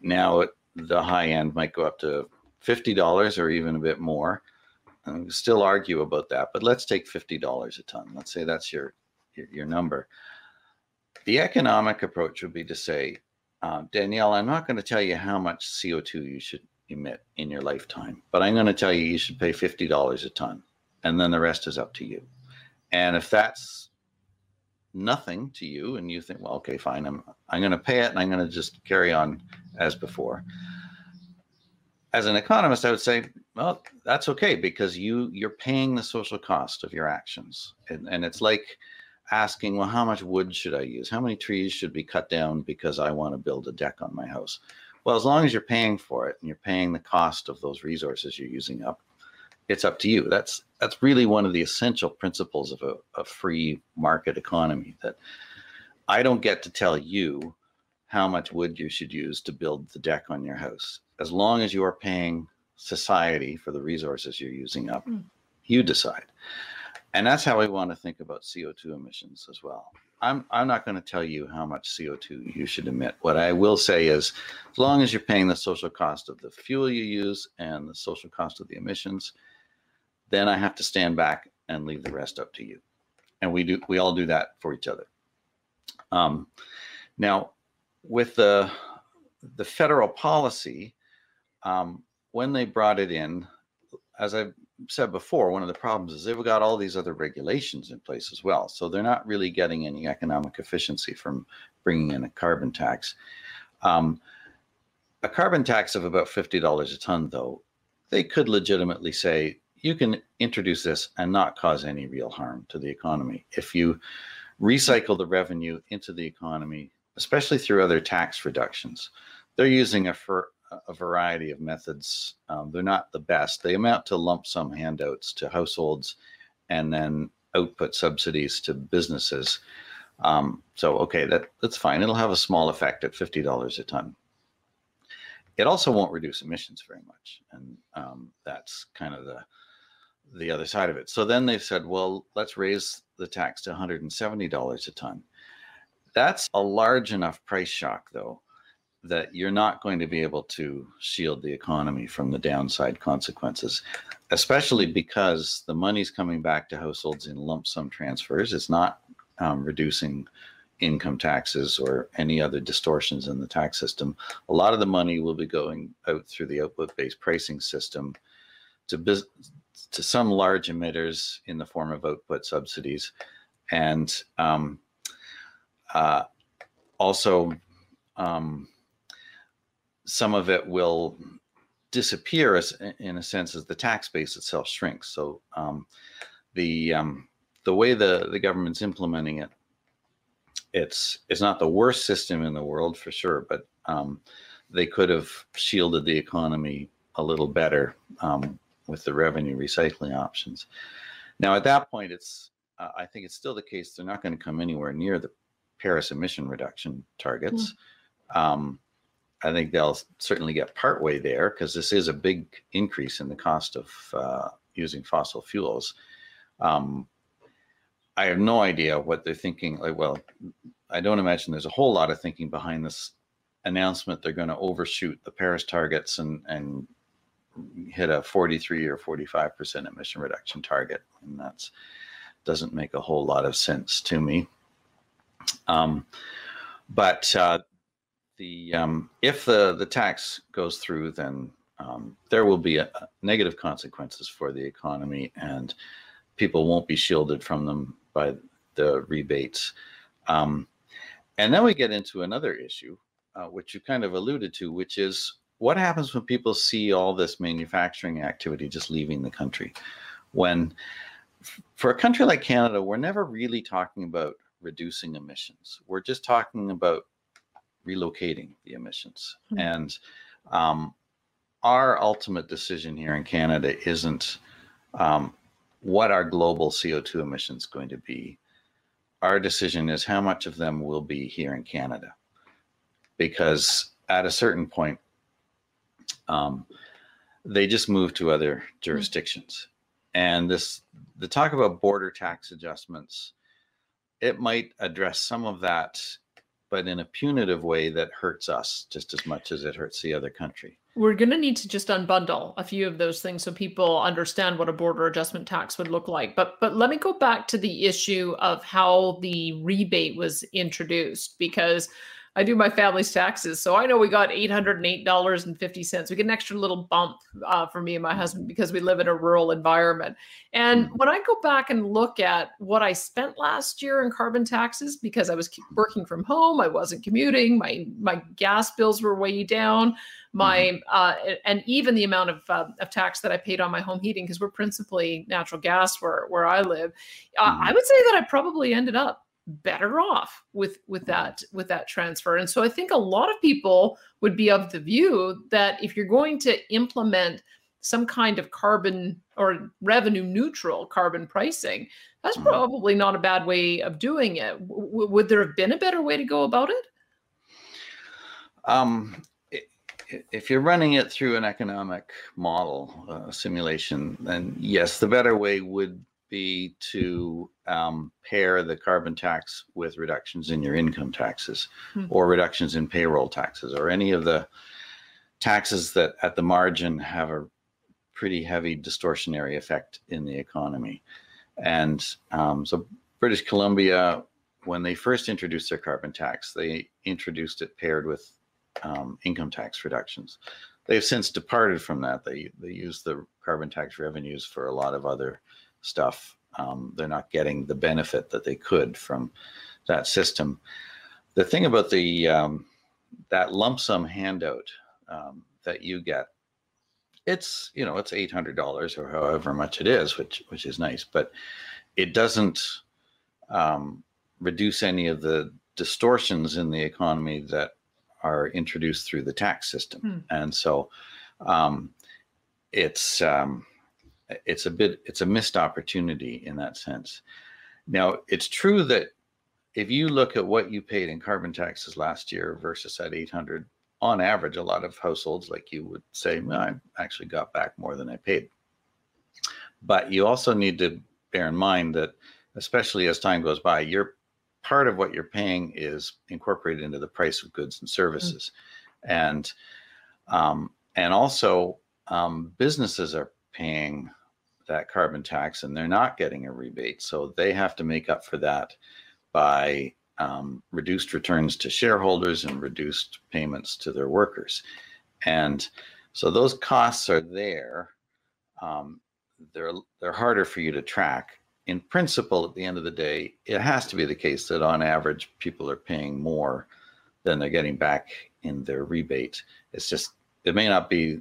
Now the high end might go up to 50 dollars or even a bit more and still argue about that, but let's take $50 a ton. Let's say that's your, your, your number. The economic approach would be to say, uh, Danielle, I'm not going to tell you how much CO2 you should emit in your lifetime, but I'm going to tell you you should pay $50 a ton. And then the rest is up to you. And if that's nothing to you and you think, well, okay, fine, I'm, I'm going to pay it and I'm going to just carry on as before. As an economist, I would say, well, that's okay because you you're paying the social cost of your actions, and, and it's like asking, well, how much wood should I use? How many trees should be cut down because I want to build a deck on my house? Well, as long as you're paying for it and you're paying the cost of those resources you're using up, it's up to you. That's that's really one of the essential principles of a, a free market economy. That I don't get to tell you how much wood you should use to build the deck on your house. As long as you are paying society for the resources you're using up. Mm. You decide. And that's how we want to think about CO2 emissions as well. I'm, I'm not going to tell you how much CO2 you should emit. What I will say is, as long as you're paying the social cost of the fuel you use and the social cost of the emissions, then I have to stand back and leave the rest up to you. And we do, we all do that for each other. Um, now, with the the federal policy, um, when they brought it in, as I said before, one of the problems is they've got all these other regulations in place as well. So they're not really getting any economic efficiency from bringing in a carbon tax. Um, a carbon tax of about $50 a ton, though, they could legitimately say you can introduce this and not cause any real harm to the economy. If you recycle the revenue into the economy, especially through other tax reductions, they're using a, for, a variety of methods. Um, they're not the best. They amount to lump sum handouts to households and then output subsidies to businesses. Um, so, okay, that, that's fine. It'll have a small effect at $50 a ton. It also won't reduce emissions very much. And um, that's kind of the, the other side of it. So then they've said, well, let's raise the tax to $170 a ton. That's a large enough price shock, though, that you're not going to be able to shield the economy from the downside consequences, especially because the money's coming back to households in lump sum transfers. It's not um, reducing income taxes or any other distortions in the tax system. A lot of the money will be going out through the output based pricing system to, bus- to some large emitters in the form of output subsidies. And um, uh, also, um, some of it will disappear as, in a sense as the tax base itself shrinks. So um, the um, the way the the government's implementing it, it's it's not the worst system in the world for sure, but um, they could have shielded the economy a little better um, with the revenue recycling options. Now at that point, it's uh, I think it's still the case they're not going to come anywhere near the Paris emission reduction targets. Mm. I think they'll certainly get partway there because this is a big increase in the cost of uh, using fossil fuels. Um, I have no idea what they're thinking. Like, well, I don't imagine there's a whole lot of thinking behind this announcement. They're going to overshoot the Paris targets and and hit a 43 or 45 percent emission reduction target, and that's doesn't make a whole lot of sense to me. Um, but uh, the um, if the the tax goes through, then um, there will be a, a negative consequences for the economy, and people won't be shielded from them by the rebates. Um, and then we get into another issue, uh, which you kind of alluded to, which is what happens when people see all this manufacturing activity just leaving the country? When, for a country like Canada, we're never really talking about reducing emissions. We're just talking about relocating the emissions. Mm-hmm. And um, our ultimate decision here in Canada isn't um, what our global CO2 emissions going to be. Our decision is how much of them will be here in Canada. Because at a certain point, um, they just move to other hmm. jurisdictions. And this, the talk about border tax adjustments, it might address some of that but in a punitive way that hurts us just as much as it hurts the other country. We're going to need to just unbundle a few of those things so people understand what a border adjustment tax would look like. But but let me go back to the issue of how the rebate was introduced because I do my family's taxes. So I know we got $808.50. We get an extra little bump uh, for me and my husband because we live in a rural environment. And mm. when I go back and look at what I spent last year in carbon taxes, because I was working from home, I wasn't commuting, my, my gas bills were way down, my mm-hmm. uh, and even the amount of, uh, of tax that I paid on my home heating, because we're principally natural gas where, where I live, uh, I mm-hmm. would say that I probably ended up better off with with that with that transfer. And so i think a lot of people would be of the view that if you're going to implement some kind of carbon or revenue neutral carbon pricing that's mm-hmm. probably not a bad way of doing it. W- would there have been a better way to go about it? Um if you're running it through an economic model uh, simulation then yes the better way would be to um, pair the carbon tax with reductions in your income taxes hmm. or reductions in payroll taxes or any of the taxes that at the margin have a pretty heavy distortionary effect in the economy. And um, so British Columbia, when they first introduced their carbon tax, they introduced it paired with um, income tax reductions. They've since departed from that. They they use the carbon tax revenues for a lot of other stuff. Um, they're not getting the benefit that they could from that system. The thing about the um, that lump sum handout um, that you get it's you know it's eight hundred dollars or however much it is, which which is nice, but it doesn't um, reduce any of the distortions in the economy that are introduced through the tax system, hmm. and so um, it's um, it's a bit it's a missed opportunity in that sense. Now it's true that if you look at what you paid in carbon taxes last year versus that 800 on average a lot of households like you would say well, i actually got back more than i paid but you also need to bear in mind that especially as time goes by your part of what you're paying is incorporated into the price of goods and services mm-hmm. and um, and also um, businesses are paying that carbon tax and they're not getting a rebate so they have to make up for that by um, reduced returns to shareholders and reduced payments to their workers. And so those costs are there. Um, they're they're harder for you to track. In principle, at the end of the day, it has to be the case that on average people are paying more than they're getting back in their rebate. It's just it may not be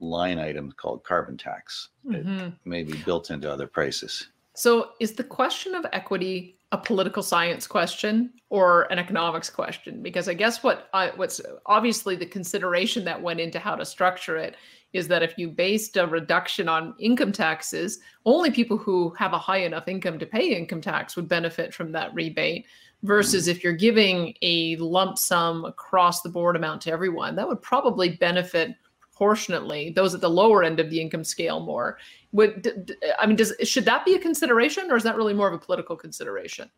line items called carbon tax. Mm-hmm. It may be built into other prices. So, is the question of equity a political science question or an economics question? Because I guess what I, what's obviously the consideration that went into how to structure it is that if you based a reduction on income taxes, only people who have a high enough income to pay income tax would benefit from that rebate. Versus if you're giving a lump sum across the board amount to everyone, that would probably benefit proportionately those at the lower end of the income scale more. Would i mean does should that be a consideration or is that really more of a political consideration?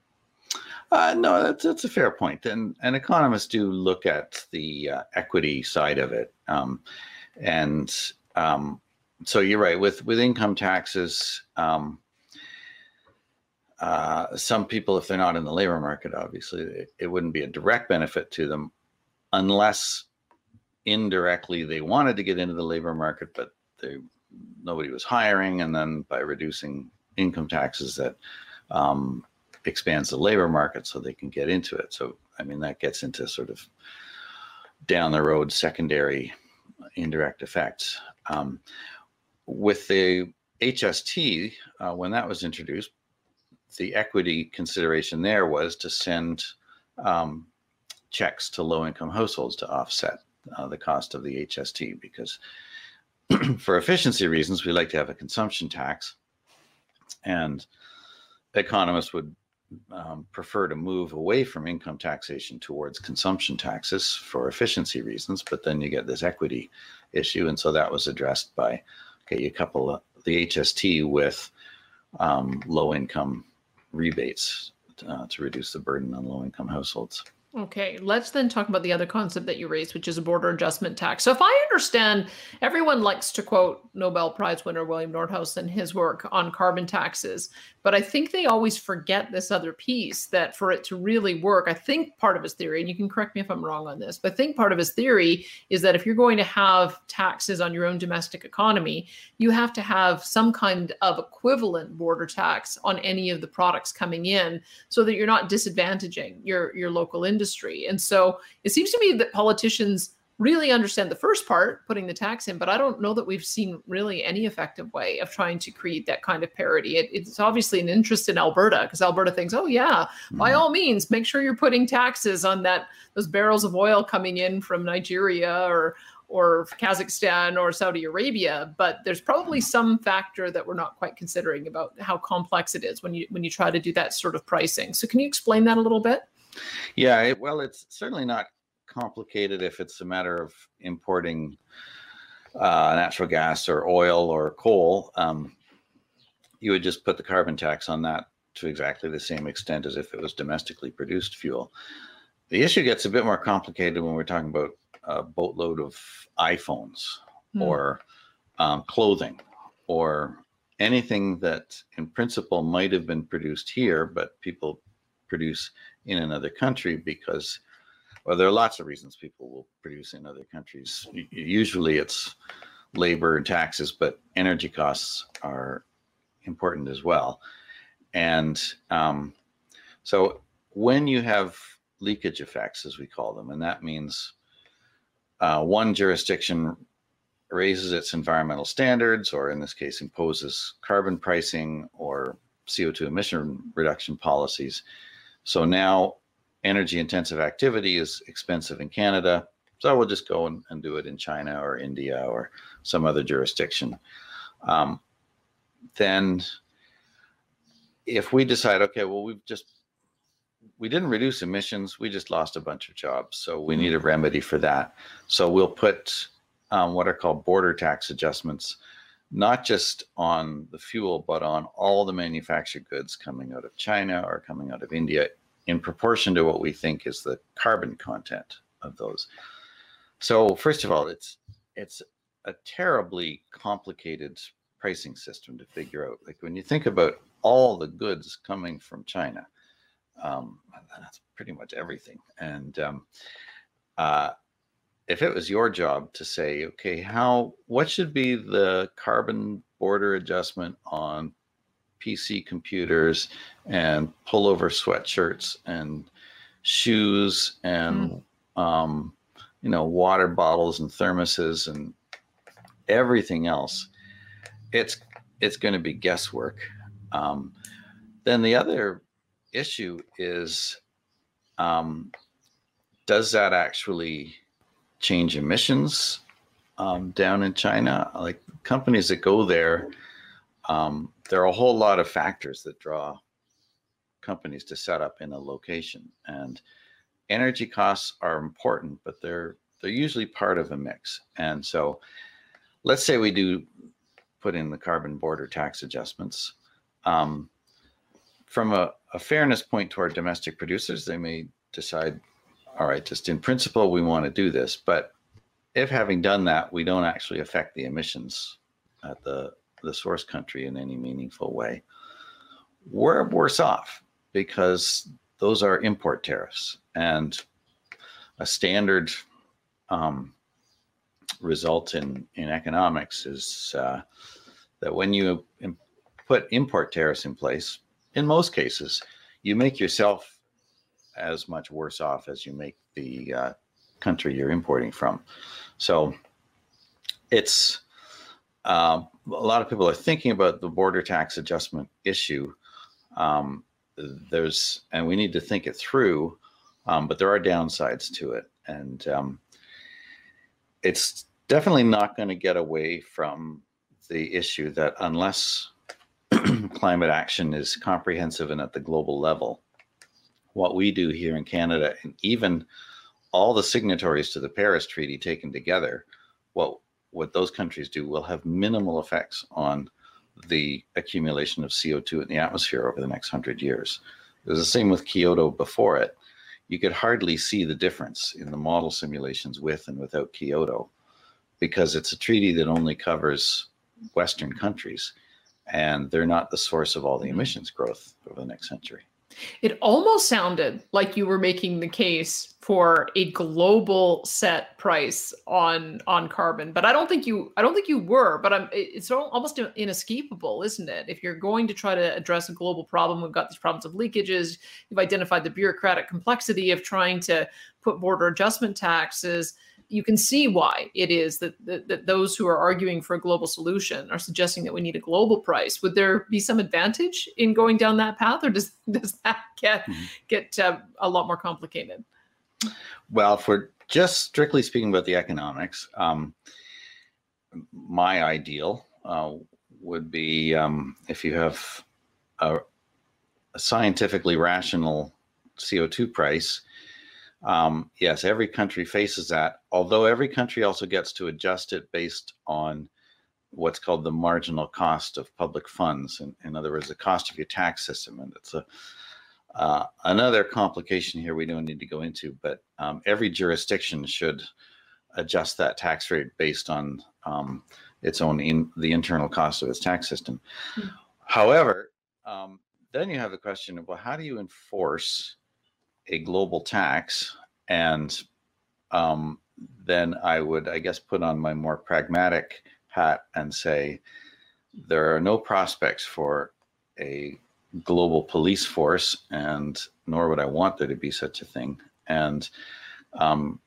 Uh, no that's, that's a fair point and and economists do look at the uh, equity side of it um, and um, so you're right with with income taxes um, uh, some people if they're not in the labor market obviously it, it wouldn't be a direct benefit to them unless indirectly they wanted to get into the labor market, but they nobody was hiring, and then by reducing income taxes, that um, expands the labor market so they can get into it. So I mean that gets into sort of down the road secondary indirect effects. Um, with the HST, uh, when that was introduced, the equity consideration there was to send um, checks to low income households to offset uh, the cost of the HST because [clears throat] for efficiency reasons, we like to have a consumption tax. And economists would um, prefer to move away from income taxation towards consumption taxes for efficiency reasons. But then you get this equity issue. And so that was addressed by, okay, you couple the HST with um, low income rebates uh, to reduce the burden on low income households. Okay, let's then talk about the other concept that you raised, which is a border adjustment tax. So, if I understand, everyone likes to quote Nobel Prize winner William Nordhaus and his work on carbon taxes. But I think they always forget this other piece that for it to really work, I think part of his theory, and you can correct me if I'm wrong on this, but I think part of his theory is that if you're going to have taxes on your own domestic economy, you have to have some kind of equivalent border tax on any of the products coming in so that you're not disadvantaging your, your local industry. And so it seems to me that politicians really understand the first part, putting the tax in, but I don't know that we've seen really any effective way of trying to create that kind of parity. It, it's obviously an interest in Alberta because Alberta thinks, oh yeah, mm-hmm. by all means, make sure you're putting taxes on that those barrels of oil coming in from Nigeria or or Kazakhstan or Saudi Arabia, but there's probably some factor that we're not quite considering about how complex it is when you when you try to do that sort of pricing. So can you explain that a little bit? Yeah, it, well, it's certainly not complicated if it's a matter of importing uh, natural gas or oil or coal. Um, you would just put the carbon tax on that to exactly the same extent as if it was domestically produced fuel. The issue gets a bit more complicated when we're talking about a boatload of iPhones mm. or um, clothing or anything that in principle might have been produced here, but people produce in another country because well, there are lots of reasons people will produce in other countries. Usually it's labor and taxes, but energy costs are important as well. And um, so when you have leakage effects, as we call them, and that means uh, one jurisdiction raises its environmental standards, or in this case, imposes carbon pricing or CO2 emission reduction policies. So now energy intensive activity is expensive in Canada. So we'll just go and, and do it in China or India or some other jurisdiction. Um, then if we decide, okay, well, we've just we didn't reduce emissions, we just lost a bunch of jobs. So we need a remedy for that. So we'll put um, what are called border tax adjustments, not just on the fuel, but on all the manufactured goods coming out of China or coming out of India in proportion to what we think is the carbon content of those. So first of all, it's it's a terribly complicated pricing system to figure out. Like when you think about all the goods coming from China, um, that's pretty much everything. And um, uh, if it was your job to say, okay, how what should be the carbon border adjustment on PC computers and pullover sweatshirts and shoes and mm. um, you know water bottles and thermoses and everything else, it's it's going to be guesswork. Um, then the other issue is, um, does that actually change emissions um, down in China? Like companies that go there um, there are a whole lot of factors that draw companies to set up in a location, and energy costs are important, but they're they're usually part of a mix. And so, let's say we do put in the carbon border tax adjustments. Um, from a, a fairness point to our domestic producers, they may decide, all right, just in principle, we want to do this. But if having done that, we don't actually affect the emissions at the the source country in any meaningful way, we're worse off because those are import tariffs. And a standard um, result in, in economics is uh, that when you put import tariffs in place, in most cases, you make yourself as much worse off as you make the uh, country you're importing from. So it's um, a lot of people are thinking about the border tax adjustment issue. Um, there's, and we need to think it through, um, but there are downsides to it. And um, it's definitely not going to get away from the issue that unless [clears throat] climate action is comprehensive and at the global level, what we do here in Canada, and even all the signatories to the Paris Treaty taken together, what what those countries do will have minimal effects on the accumulation of CO2 in the atmosphere over the next hundred years. It was the same with Kyoto before it. You could hardly see the difference in the model simulations with and without Kyoto because it's a treaty that only covers Western countries and they're not the source of all the emissions growth over the next century. It almost sounded like you were making the case for a global set price on on carbon, but I don't think you I don't think you were. But I'm it's almost inescapable, isn't it? If you're going to try to address a global problem, we've got these problems of leakages. You've identified the bureaucratic complexity of trying to put border adjustment taxes you can see why it is that, that, that those who are arguing for a global solution are suggesting that we need a global price. Would there be some advantage in going down that path, or does [laughs] does that get mm-hmm. get uh, a lot more complicated? Well, for just strictly speaking about the economics, um, my ideal uh, would be um, if you have a, a scientifically rational CO2 price um, yes, every country faces that, although every country also gets to adjust it based on what's called the marginal cost of public funds. In, in other words, the cost of your tax system. And it's a uh, another complication here we don't need to go into, but um, every jurisdiction should adjust that tax rate based on um, its own in the internal cost of its tax system. Mm-hmm. However, um, then you have the question of well, how do you enforce a global tax, and um, then I would, I guess, put on my more pragmatic hat and say there are no prospects for a global police force, and nor would I want there to be such a thing. And um,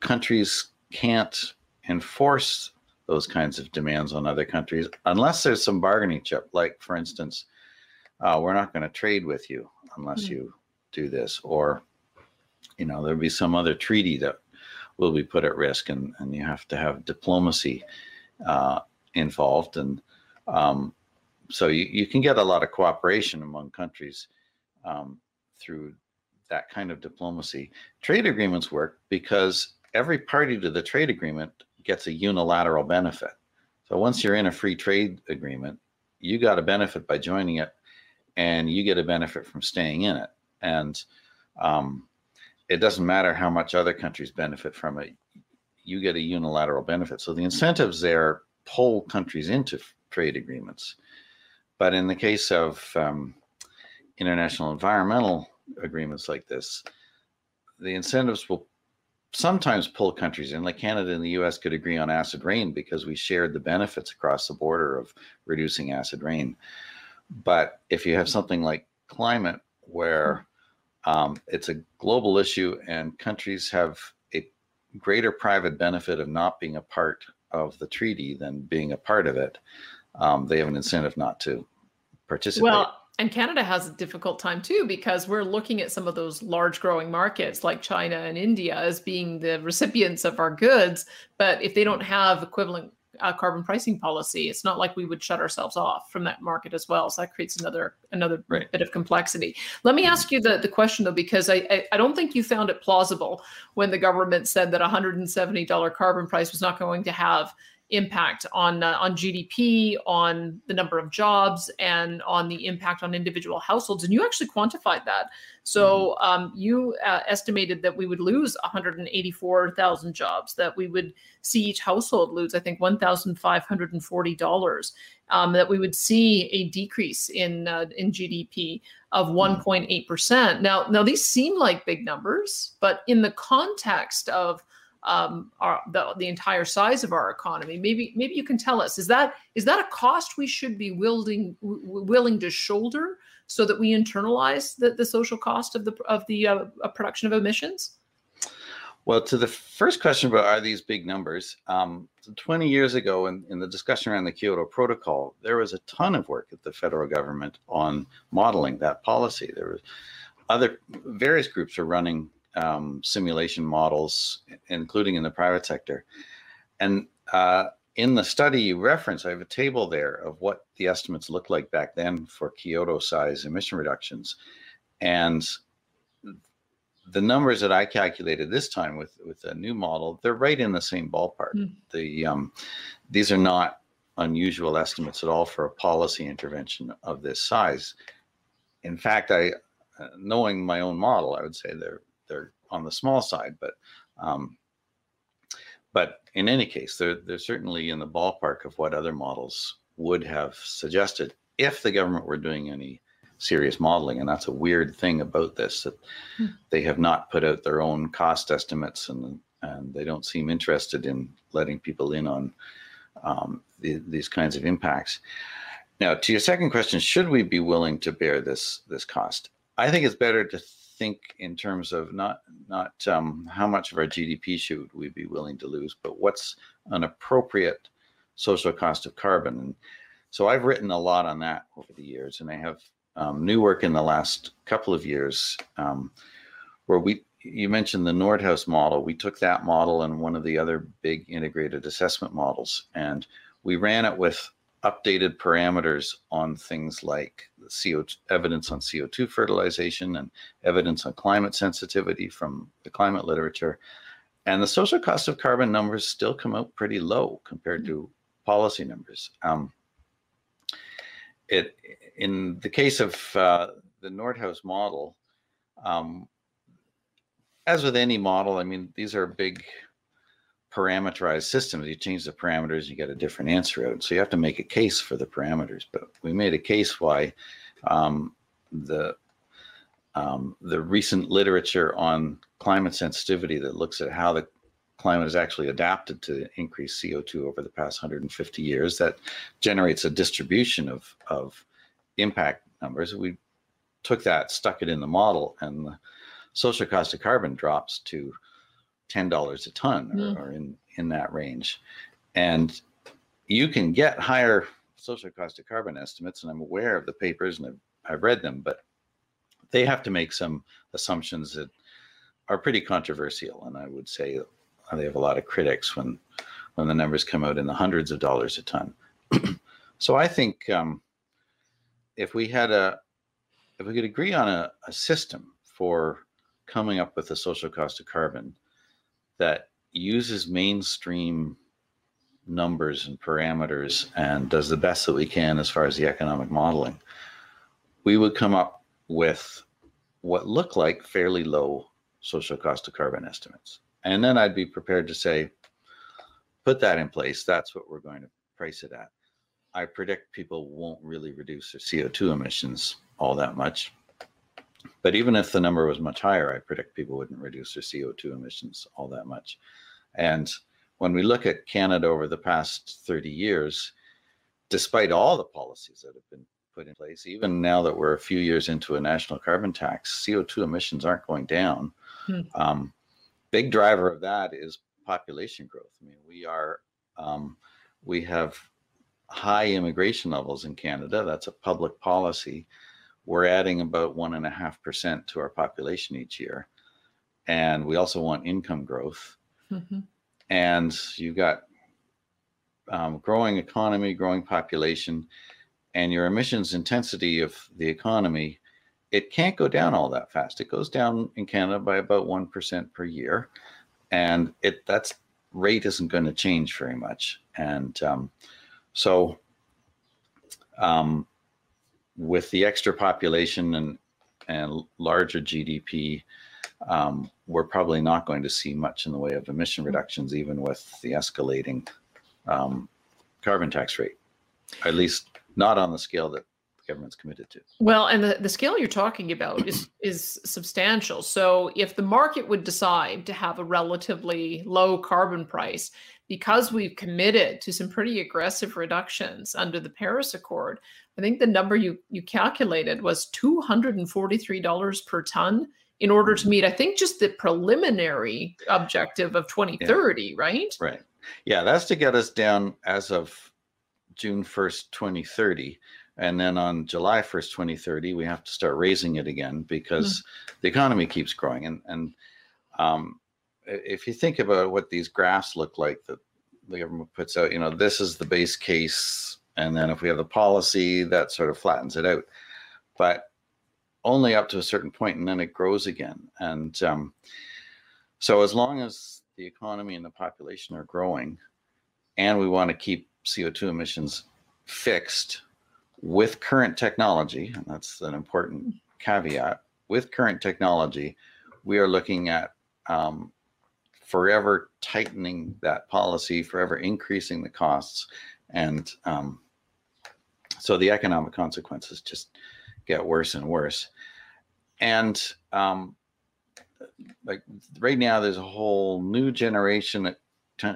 countries can't enforce those kinds of demands on other countries unless there's some bargaining chip like for instance uh, we're not going to trade with you unless mm-hmm. you do this or you know there'll be some other treaty that will be put at risk and, and you have to have diplomacy uh, involved and um, so you, you can get a lot of cooperation among countries um, through that kind of diplomacy. Trade agreements work because every party to the trade agreement gets a unilateral benefit. So once you're in a free trade agreement you got a benefit by joining it and you get a benefit from staying in it and um, it doesn't matter how much other countries benefit from it you get a unilateral benefit. So the incentives there pull countries into trade agreements. But in the case of um, international environmental agreements like this the incentives will sometimes pull countries in. Like canada and the us could agree on acid rain because we shared the benefits across the border of reducing acid rain. But if you have something like climate where um, it's a global issue, and countries have a greater private benefit of not being a part of the treaty than being a part of it. Um, they have an incentive not to participate. Well, and Canada has a difficult time too because we're looking at some of those large growing markets like China and India as being the recipients of our goods. But if they don't have equivalent uh, carbon pricing policy, it's not like we would shut ourselves off from that market as well. So that creates another another right. bit of complexity. Let me ask you the, the question though, because I, I, I don't think you found it plausible when the government said that $170 carbon price was not going to have impact on uh, on GDP, on the number of jobs, and on the impact on individual households. And you actually quantified that. So mm-hmm. um, you uh, estimated that we would lose 184,000 jobs, that we would see each household lose, I think, $1,540. Um, that we would see a decrease in uh, in GDP of 1.8 mm-hmm. percent. Now, now these seem like big numbers, but in the context of um, our, the, the entire size of our economy. Maybe maybe you can tell us is that is that a cost we should be willing willing to shoulder so that we internalize the, the social cost of the of the uh, production of emissions? Well, to the first question about are these big numbers, um, 20 years ago in, in the discussion around the Kyoto Protocol, there was a ton of work at the federal government on modeling that policy. There was other various groups are running um, simulation models, including in the private sector. And uh, in the study you reference, I have a table there of what the estimates looked like back then for Kyoto size emission reductions. And the numbers that I calculated this time with with a new model, they're right in the same ballpark. Mm. The um, these are not unusual estimates at all for a policy intervention of this size. In fact, I, uh, knowing my own model, I would say they're they're on the small side, but um, but in any case, they're they're certainly in the ballpark of what other models would have suggested if the government were doing any serious modeling. And that's a weird thing about this that hmm. they have not put out their own cost estimates and and they don't seem interested in letting people in on um, the, these kinds of impacts. Now, to your second question, should we be willing to bear this this cost? I think it's better to think in terms of not not um, how much of our GDP should we be willing to lose, but what's an appropriate social cost of carbon. And so I've written a lot on that over the years, and I have um, new work in the last couple of years um, where we you mentioned the Nordhaus model. We took that model and one of the other big integrated assessment models, and we ran it with updated parameters on things like CO2, evidence on CO2 fertilization and evidence on climate sensitivity from the climate literature. And the social cost of carbon numbers still come out pretty low compared to policy numbers. Um, it in the case of uh, the Nordhaus model, um, as with any model, I mean these are big parameterized systems, you change the parameters, you get a different answer out. So you have to make a case for the parameters. But we made a case why um, the um, the recent literature on climate sensitivity that looks at how the climate has actually adapted to increased CO2 over the past 150 years that generates a distribution of, of impact numbers. We took that, stuck it in the model, and the social cost of carbon drops to ten dollars a ton or, mm. or, in in that range, and you can get higher social cost of carbon estimates, and I'm aware of the papers and I've, I've read them, but they have to make some assumptions that are pretty controversial, and I would say they have a lot of critics when when the numbers come out in the hundreds of dollars a ton. [clears throat] so I think um, if we had a if we could agree on a, a system for coming up with a social cost of carbon that uses mainstream numbers and parameters and does the best that we can as far as the economic modeling, we would come up with what look like fairly low social cost of carbon estimates. And then I'd be prepared to say, put that in place. That's what we're going to price it at. I predict people won't really reduce their CO2 emissions all that much. But even if the number was much higher, I predict people wouldn't reduce their CO2 emissions all that much. And when we look at Canada over the past 30 years, despite all the policies that have been put in place, even now that we're a few years into a national carbon tax, CO2 emissions aren't going down. Hmm. Um, big driver of that is population growth. I mean, we are um, we have high immigration levels in Canada. That's a public policy. We're adding about one and a half percent to our population each year, and we also want income growth. Mm-hmm. And you've got um, growing economy, growing population, and your emissions intensity of the economy it can't go down all that fast. It goes down in Canada by about 1% per year. And it that's rate isn't going to change very much. And um, so um, with the extra population and, and larger GDP, um, we're probably not going to see much in the way of emission reductions, even with the escalating um, carbon tax rate, at least not on the scale that government's committed to. Well, and the, the scale you're talking about is [clears throat] is substantial. So if the market would decide to have a relatively low carbon price because we've committed to some pretty aggressive reductions under the Paris Accord, I think the number you you calculated was $243 per ton in order to meet I think just the preliminary objective of 2030, yeah. right? Right. Yeah, that's to get us down as of June 1st, 2030 and then on July 1st, 2030, we have to start raising it again because mm. the economy keeps growing. And, and um, if you think about what these graphs look like that the government puts out, you know, this is the base case. And then if we have the policy, that sort of flattens it out. But only up to a certain point, and then it grows again. And um, so, as long as the economy and the population are growing, and we want to keep CO2 emissions fixed with current technology, and that's an important caveat, with current technology, we are looking at um, forever tightening that policy, forever increasing the costs. And um, so the economic consequences just get worse and worse. And um, like right now, there's a whole new generation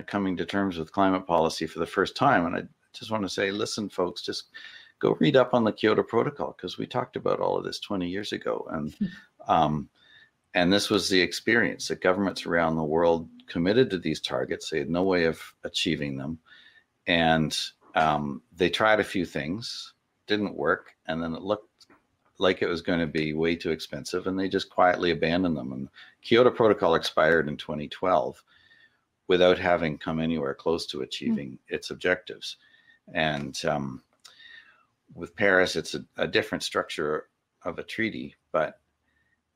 coming to terms with climate policy for the first time. And I just want to say, listen, folks, just go read up on the Kyoto Protocol because we talked about all of this 20 years ago, and hmm. um, and this was the experience that governments around the world committed to these targets. They had no way of achieving them, and um, they tried a few things, didn't work, and then it looked like it was going to be way too expensive, and they just quietly abandoned them. And Kyoto Protocol expired in 2012 without having come anywhere close to hmm. achieving mm. its objectives. And um, with Paris, it's a, a, different structure of a treaty, but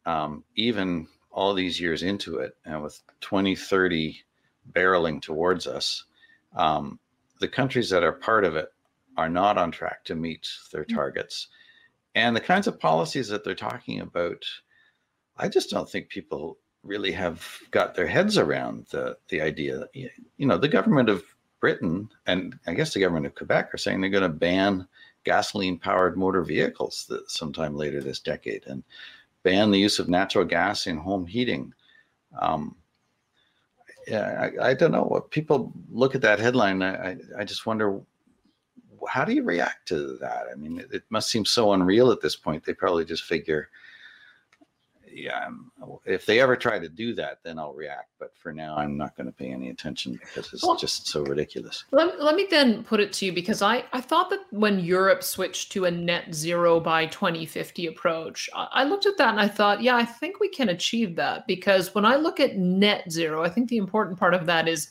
um, even all these years into it, and with 2030 barreling towards us, um, the countries that are part of it are not on track to meet their mm. targets. And the kinds of policies that they're talking about, I just don't think people really have got their heads around the, the idea that, you know, the government of Britain and I guess the government of Quebec are saying they're going to ban gasoline powered motor vehicles sometime later this decade and ban the use of natural gas in home heating. Um, yeah, I, I, don't know what people look at that headline. I, I just wonder how do you react to that? I mean, it, it must seem so unreal at this point. They probably just figure, yeah, if they ever try to do that, then I'll react. But for now, I'm not going to pay any attention because it's well, just so ridiculous. Let, let me then put it to you because I, I thought that when Europe switched to a net zero by 2050 approach, I, I looked at that and I thought, yeah, I think we can achieve that because when I look at net zero, I think the important part of that is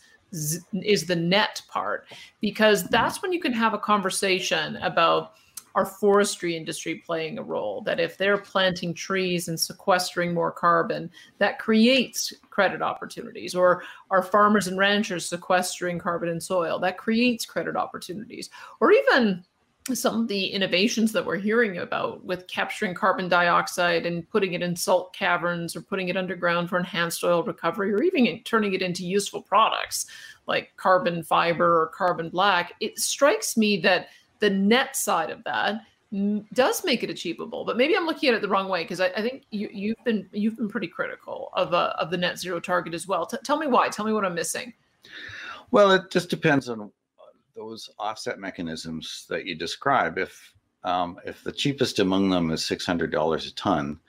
is the net part because mm-hmm. that's when you can have a conversation about our forestry industry playing a role that if they're planting trees and sequestering more carbon that creates credit opportunities or our farmers and ranchers sequestering carbon in soil that creates credit opportunities or even some of the innovations that we're hearing about with capturing carbon dioxide and putting it in salt caverns or putting it underground for enhanced oil recovery or even turning it into useful products like carbon fiber or carbon black it strikes me that the net side of that does make it achievable but maybe i'm looking at it the wrong way because I, I, think you, have been you've been pretty critical of uh, of the net zero target as well. T- tell me why. Tell me what i'm missing. Well it just depends on those offset mechanisms that you describe. If um, if the cheapest among them is $600 a ton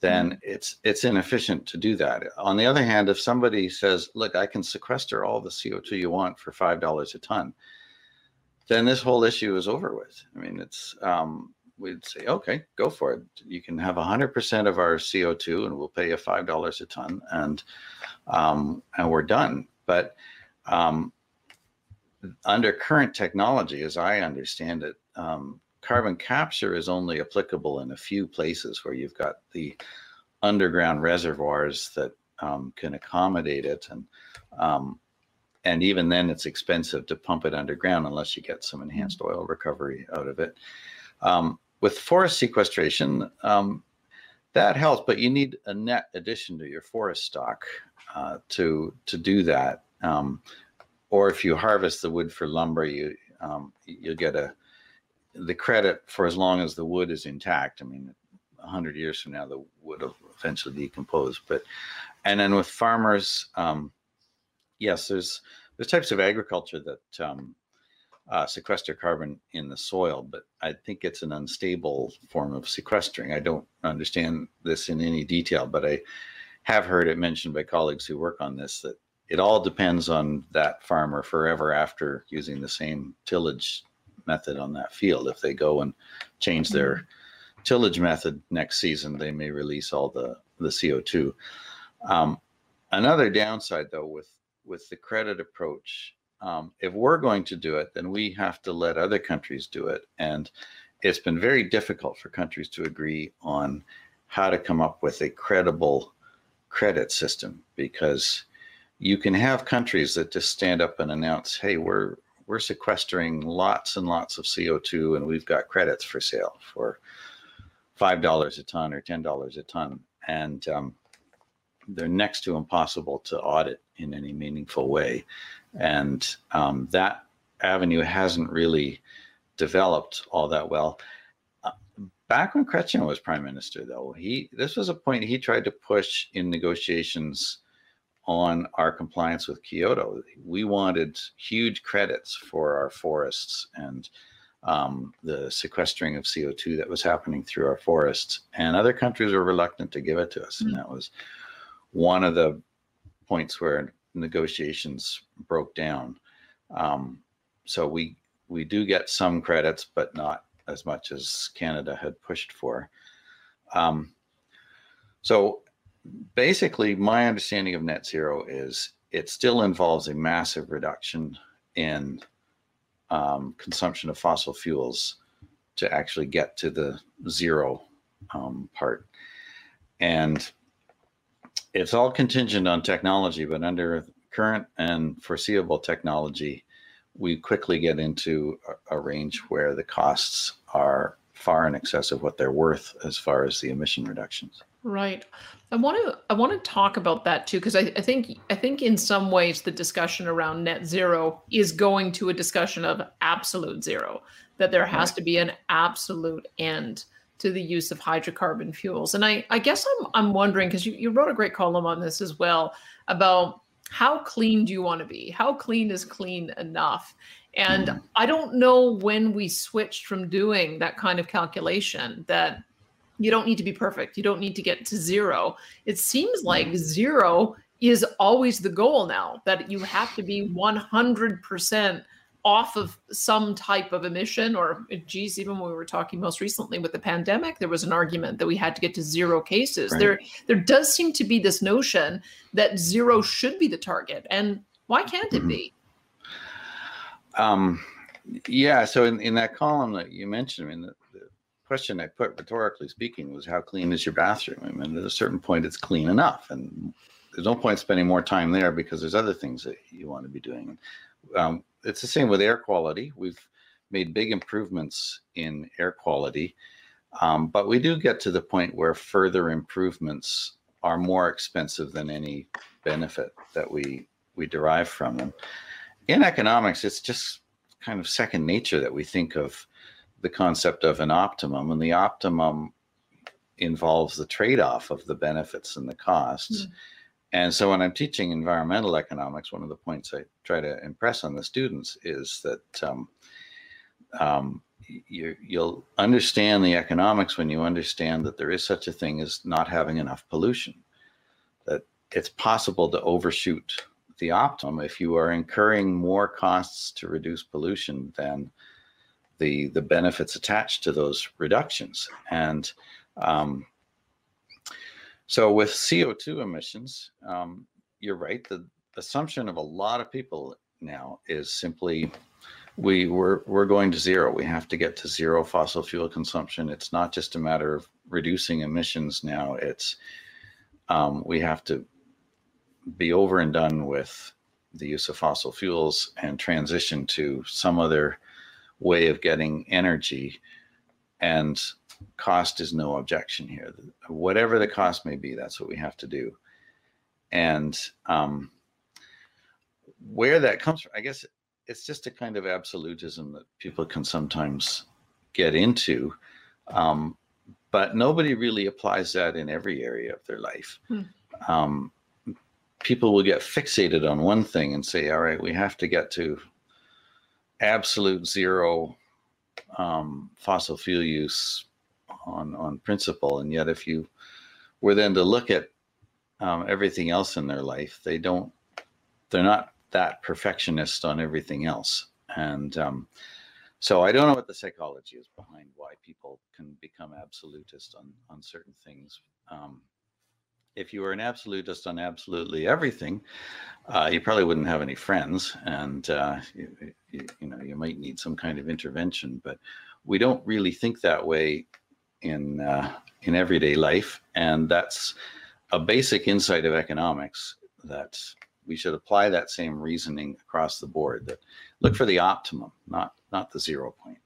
then mm-hmm. it's it's inefficient to do that. On the other hand if somebody says look i can sequester all the co2 you want for $5 a ton then this whole issue is over with. I mean, it's um, we'd say, okay, go for it. You can have 100% of our CO2, and we'll pay you five dollars a ton, and um, and we're done. But um, under current technology, as I understand it, um, carbon capture is only applicable in a few places where you've got the underground reservoirs that um, can accommodate it, and um, and even then it's expensive to pump it underground unless you get some enhanced mm. oil recovery out of it. Um, with forest sequestration um, that helps but you need a net addition to your forest stock uh, to to do that. Um, or if you harvest the wood for lumber you um, you'll get a the credit for as long as the wood is intact. I mean 100 years from now the wood will eventually decompose but and then with farmers um, yes, there's there's types of agriculture that um, uh, sequester carbon in the soil, but I think it's an unstable form of sequestering. I don't understand this in any detail, but I have heard it mentioned by colleagues who work on this that it all depends on that farmer forever after using the same tillage method on that field. If they go and change their mm-hmm. tillage method next season, they may release all the the CO2. Um, another downside, though, with with the credit approach. Um, if we're going to do it, then we have to let other countries do it. And it's been very difficult for countries to agree on how to come up with a credible credit system because you can have countries that just stand up and announce, "Hey, we're we're sequestering lots and lots of CO2, and we've got credits for sale for five dollars a ton or ten dollars a ton," and um, they're next to impossible to audit in any meaningful way. And um, that avenue hasn't really developed all that well. Uh, back when Chrétien was prime minister, though, he this was a point he tried to push in negotiations on our compliance with Kyoto. We wanted huge credits for our forests and um, the sequestering of CO2 that was happening through our forests, and other countries were reluctant to give it to us, mm-hmm. and that was one of the points where negotiations broke down. Um, so we we do get some credits, but not as much as Canada had pushed for. Um, so basically, my understanding of net zero is it still involves a massive reduction in um, consumption of fossil fuels to actually get to the zero um, part. And it's all contingent on technology, but under current and foreseeable technology, we quickly get into a, a, range where the costs are far in excess of what they're worth as far as the emission reductions. Right. I want to I want to talk about that too because I, I think I think in some ways the discussion around net zero is going to a discussion of absolute zero that there has right. to be an absolute end to the use of hydrocarbon fuels. And I, I guess I'm, I'm wondering, because you, you wrote a great column on this as well, about how clean do you want to be? How clean is clean enough? And mm. I don't know when we switched from doing that kind of calculation that you don't need to be perfect. You don't need to get to zero. It seems like zero is always the goal now, that you have to be 100% off of some type of emission or geez even when we were talking most recently with the pandemic there was an argument that we had to get to zero cases right. there there does seem to be this notion that zero should be the target and why can't it mm-hmm. be um yeah so in, in that column that you mentioned i mean the, the question i put rhetorically speaking was how clean is your bathroom i mean at a certain point it's clean enough and there's no point spending more time there because there's other things that you want to be doing um, it's the same with air quality. We've made big improvements in air quality, um, but we do get to the point where further improvements are more expensive than any benefit that we we derive from them. In economics, it's just kind of second nature that we think of the concept of an optimum, and the optimum involves the trade-off of the benefits and the costs. Mm. And so when I'm teaching environmental economics, one of the points I try to impress on the students is that um, um, you, will understand the economics when you understand that there is such a thing as not having enough pollution, that it's possible to overshoot the optimum if you are incurring more costs to reduce pollution than the the benefits attached to those reductions. And um, so with CO2 emissions, um, you're right. The assumption of a lot of people now is simply we we're, we're going to zero. We have to get to zero fossil fuel consumption. It's not just a matter of reducing emissions now. It's um, we have to be over and done with the use of fossil fuels and transition to some other way of getting energy. And cost is no objection here. Whatever the cost may be, that's what we have to do. And um, where that comes from, I guess it's just a kind of absolutism that people can sometimes get into. Um, but nobody really applies that in every area of their life. Hmm. Um, people will get fixated on one thing and say, all right, we have to get to absolute zero um, fossil fuel use on on principle. And yet if you were then to look at um, everything else in their life they don't they're not that perfectionist on everything else. And um, so i don't know what the psychology is behind why people can become absolutist on on certain things. Um, if you were an absolutist on absolutely everything, uh, you probably wouldn't have any friends, and uh, you, you, you, know you might need some kind of intervention. But we don't really think that way in uh, in everyday life, and that's a basic insight of economics that we should apply that same reasoning across the board. That look for the optimum, not not the zero point.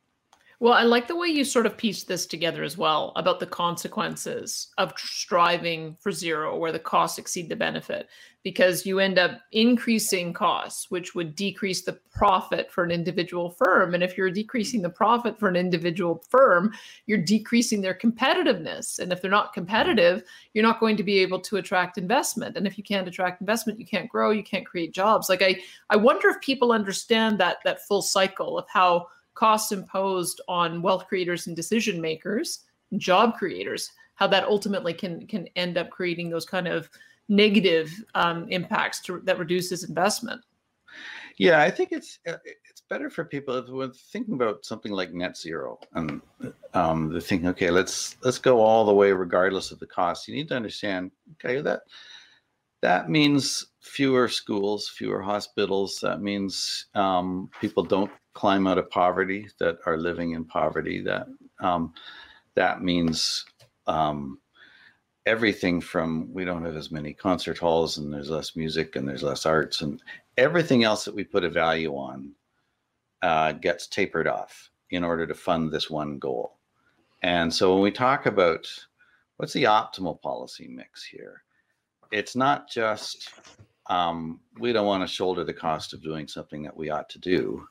Well, I like the way you sort of pieced this together as well about the consequences of striving for zero, where the costs exceed the benefit, because you end up increasing costs, which would decrease the profit for an individual firm. And if you're decreasing the profit for an individual firm, you're decreasing their competitiveness. And if they're not competitive, you're not going to be able to attract investment. And if you can't attract investment, you can't grow, you can't create jobs. Like I, I wonder if people understand that that full cycle of how costs imposed on wealth creators and decision makers, job creators, how that ultimately can can end up creating those kind of negative um, impacts to, that reduces investment. Yeah, I think it's uh, it's better for people if we're thinking about something like net zero and um, they're thinking, okay, let's let's go all the way regardless of the cost. You need to understand, okay, that that means fewer schools, fewer hospitals. That means um, people don't climb out of poverty that are living in poverty. That um, that means um, everything from we don't have as many concert halls and there's less music and there's less arts and everything else that we put a value on uh, gets tapered off in order to fund this one goal. And so when we talk about what's the optimal policy mix here, it's not just um, we don't want to shoulder the cost of doing something that we ought to do.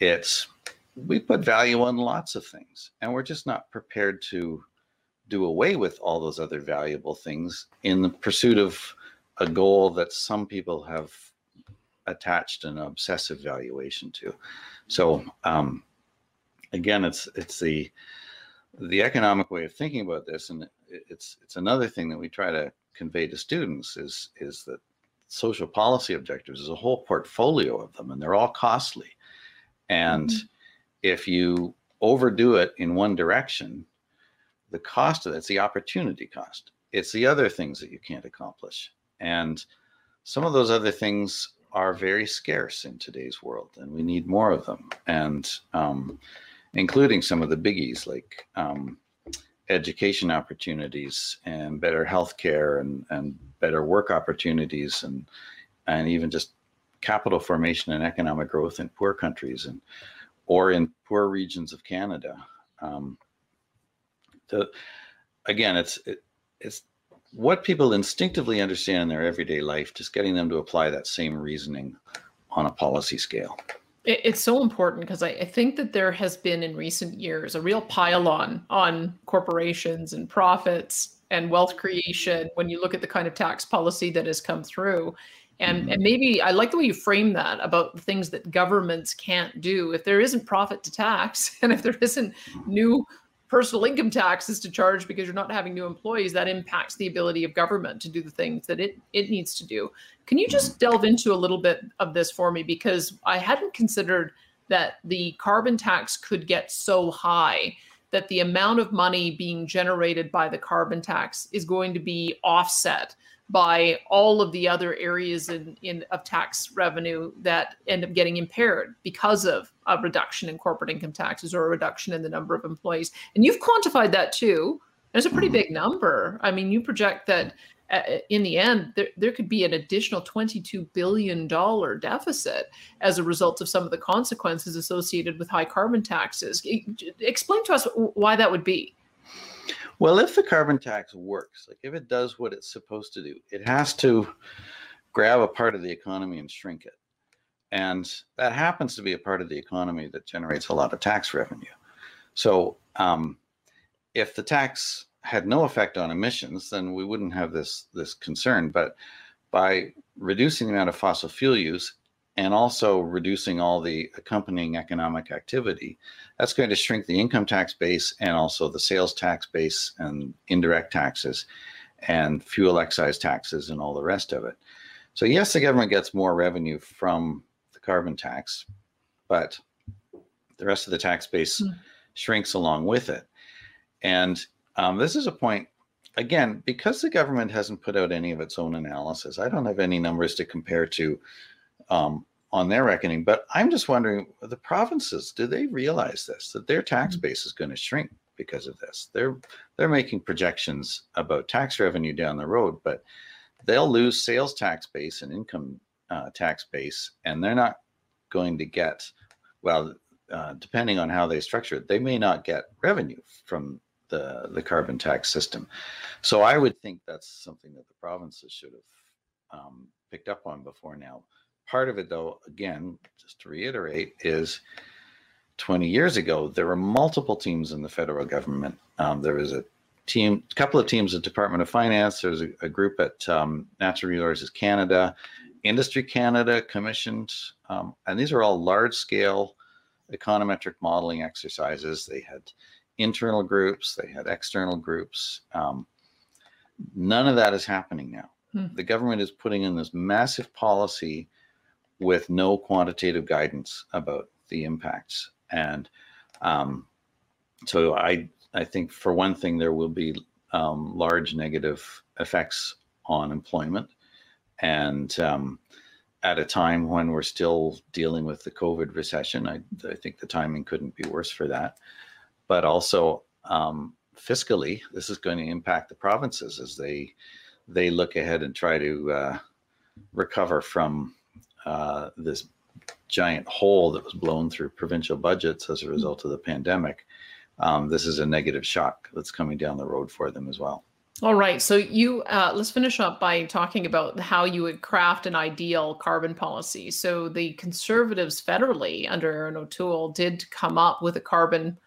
It's we put value on lots of things, and we're just not prepared to do away with all those other valuable things in the pursuit of a goal that some people have attached an obsessive valuation to. So um, again, it's it's the the economic way of thinking about this, and it's it's another thing that we try to convey to students is is that social policy objectives is a whole portfolio of them, and they're all costly. And mm-hmm. if you overdo it in one direction, the cost of it's the opportunity cost. It's the other things that you can't accomplish. And some of those other things are very scarce in today's world, and we need more of them. And um, including some of the biggies like um, education opportunities and better health care and, and better work opportunities and and even just capital formation and economic growth in poor countries and or in poor regions of Canada. Um, again, it's it, it's what people instinctively understand in their everyday life, just getting them to apply that same reasoning on a policy scale. It's so important because I, I, think that there has been in recent years a real pile on on corporations and profits and wealth creation when you look at the kind of tax policy that has come through. And, mm-hmm. and maybe I like the way you frame that about the things that governments can't do. If there isn't profit to tax [laughs] and if there isn't new personal income taxes to charge because you're not having new employees, that impacts the ability of government to do the things that it, it needs to do. Can you just delve into a little bit of this for me? Because I hadn't considered that the carbon tax could get so high that the amount of money being generated by the carbon tax is going to be offset by all of the other areas in, in of tax revenue that end up getting impaired because of a reduction in corporate income taxes or a reduction in the number of employees. And you've quantified that too. There's a pretty big number. I mean, you project that uh, in the end, there, there could be an additional $22 billion deficit as a result of some of the consequences associated with high carbon taxes. Explain to us why that would be. Well, if the carbon tax works, like if it does what it's supposed to do, it has to grab a part of the economy and shrink it. And that happens to be a part of the economy that generates a lot of tax revenue. So um, if the tax had no effect on emissions, then we wouldn't have this this concern. But by reducing the amount of fossil fuel use, and also reducing all the accompanying economic activity, that's going to shrink the income tax base and also the sales tax base and indirect taxes and fuel excise taxes and all the rest of it. So, yes, the government gets more revenue from the carbon tax, but the rest of the tax base mm. shrinks along with it. And um, this is a point, again, because the government hasn't put out any of its own analysis, I don't have any numbers to compare to um, on their reckoning. But I'm just wondering, the provinces, do they realize this that their tax mm-hmm. base is going to shrink because of this? They're they're making projections about tax revenue down the road, but they'll lose sales tax base and income uh, tax base, and they're not going to get well. Uh, depending on how they structure it, they may not get revenue from the the carbon tax system. So I would think that's something that the provinces should have um, picked up on before now. Part of it, though, again, just to reiterate, is 20 years ago, there were multiple teams in the federal government. Um, there was a team, a couple of teams at Department of Finance. There was a, a group at um, Natural Resources Canada, Industry Canada commissioned, um, and these are all large-scale econometric modeling exercises. They had internal groups, they had external groups. Um, none of that is happening now. Hmm. The government is putting in this massive policy with no quantitative guidance about the impacts. And um, so I I think for one thing there will be um, large negative effects on employment, and um, at a time when we're still dealing with the COVID recession, I, I think the timing couldn't be worse for that. But also um, fiscally, this is going to impact the provinces as they they look ahead and try to uh, recover from uh, this giant hole that was blown through provincial budgets as a result of the pandemic. Um, this is a negative shock that's coming down the road for them as well. All right. So you uh, let's finish up by talking about how you would craft an ideal carbon policy. So the conservatives federally under Erin O'Toole did come up with a carbon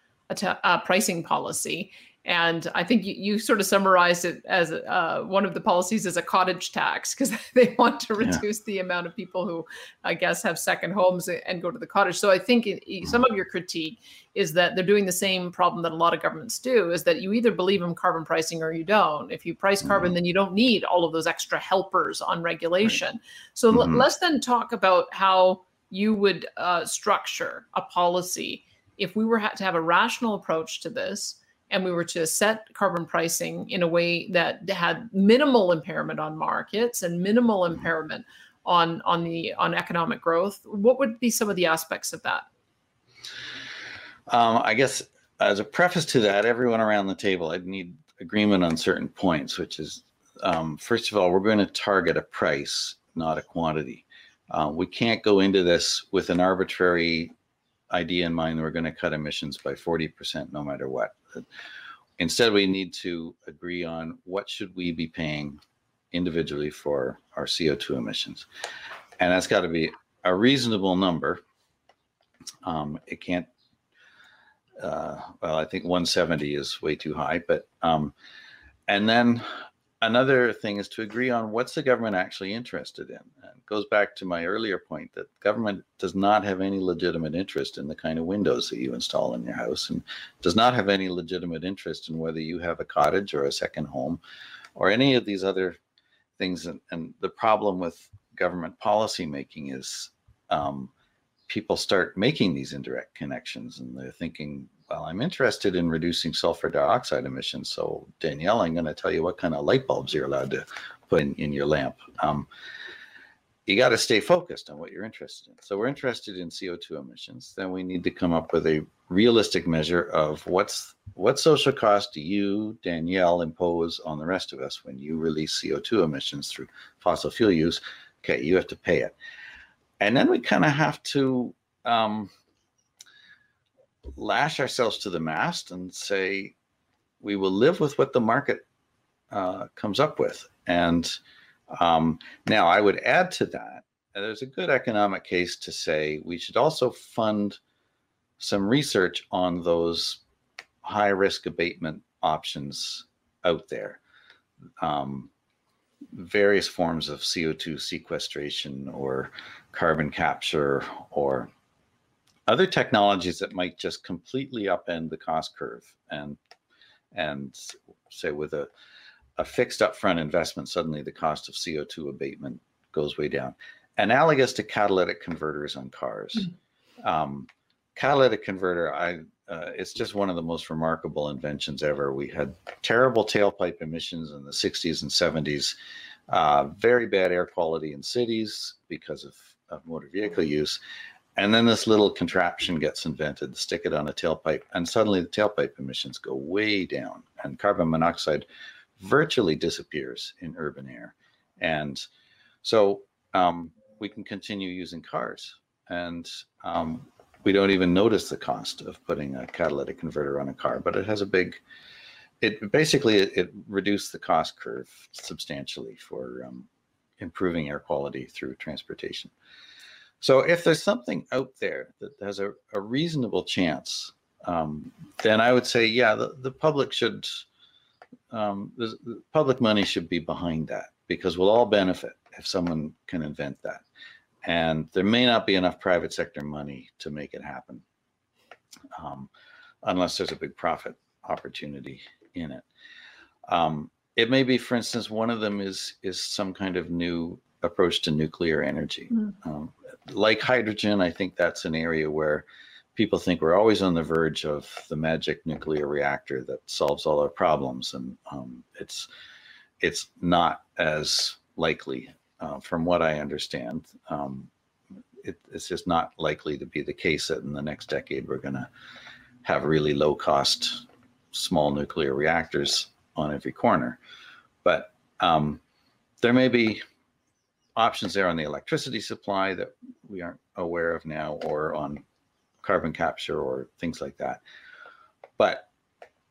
uh, pricing policy, And I think you, you sort of summarized it as uh, one of the policies is a cottage tax because [laughs] they want to reduce yeah. the amount of people who, I guess, have second homes and go to the cottage. So I think it, some of your critique is that they're doing the same problem that a lot of governments do is that you either believe in carbon pricing or you don't. If you price carbon, mm-hmm. then you don't need all of those extra helpers on regulation. Right. So mm-hmm. l- let's then talk about how you would uh, structure a policy if we were ha- to have a rational approach to this and we were to set carbon pricing in a way that had minimal impairment on markets and minimal mm-hmm. impairment on on the on economic growth what would be some of the aspects of that? Um, i guess as a preface to that everyone around the table i'd need agreement on certain points which is um, first of all we're going to target a price not a quantity. Uh, we can't go into this with an arbitrary idea in mind that we're going to cut emissions by 40% no matter what instead we need to agree on what should we be paying individually for our co2 emissions. And that's got to be a reasonable number. Um, it can't uh, well i think 170 is way too high but um, and then another thing is to agree on what's the government actually interested in. And it goes back to my earlier point that government does not have any legitimate interest in the kind of windows that you install in your house and does not have any legitimate interest in whether you have a cottage or a second home or any of these other things. And, and the problem with government policy making is um, people start making these indirect connections and they're thinking well, I'm interested in reducing sulfur dioxide emissions. So, Danielle, I'm going to tell you what kind of light bulbs you're allowed to put in, in your lamp. Um, you got to stay focused on what you're interested in. So, we're interested in CO2 emissions. Then we need to come up with a realistic measure of what's what social cost do you, Danielle, impose on the rest of us when you release CO2 emissions through fossil fuel use. Okay, you have to pay it. And then we kind of have to um, lash ourselves to the mast and say we will live with what the market uh, comes up with. And um, now I would add to that, there's a good economic case to say we should also fund some research on those high risk abatement options out there. Um, various forms of CO2 sequestration or carbon capture or other technologies that might just completely upend the cost curve and and say with a a fixed upfront investment, suddenly the cost of CO2 abatement goes way down. Analogous to catalytic converters on cars. Mm-hmm. Um, catalytic converter, I uh, it's just one of the most remarkable inventions ever. We had terrible tailpipe emissions in the 60s and 70s, uh, very bad air quality in cities because of, of motor vehicle use. And then this little contraption gets invented, stick it on a tailpipe, and suddenly the tailpipe emissions go way down, and carbon monoxide virtually disappears in urban air. And so um, we can continue using cars, and um, we don't even notice the cost of putting a catalytic converter on a car, but it has a big it basically it, it reduced the cost curve substantially for um, improving air quality through transportation. So if there's something out there that has a, a reasonable chance, um, then I would say, yeah, the, the public should, um, the, the public money should be behind that because we'll all benefit if someone can invent that. And there may not be enough private sector money to make it happen um, unless there's a big profit opportunity in it. Um, it may be, for instance, one of them is is some kind of new approach to nuclear energy. Mm. Um, like hydrogen, I think that's an area where people think we're always on the verge of the magic nuclear reactor that solves all our problems, and um, it's it's not as likely, uh, from what I understand. Um, it, it's just not likely to be the case that in the next decade we're going to have really low cost small nuclear reactors on every corner. But um, there may be options there on the electricity supply that we aren't aware of now, or on carbon capture or things like that. But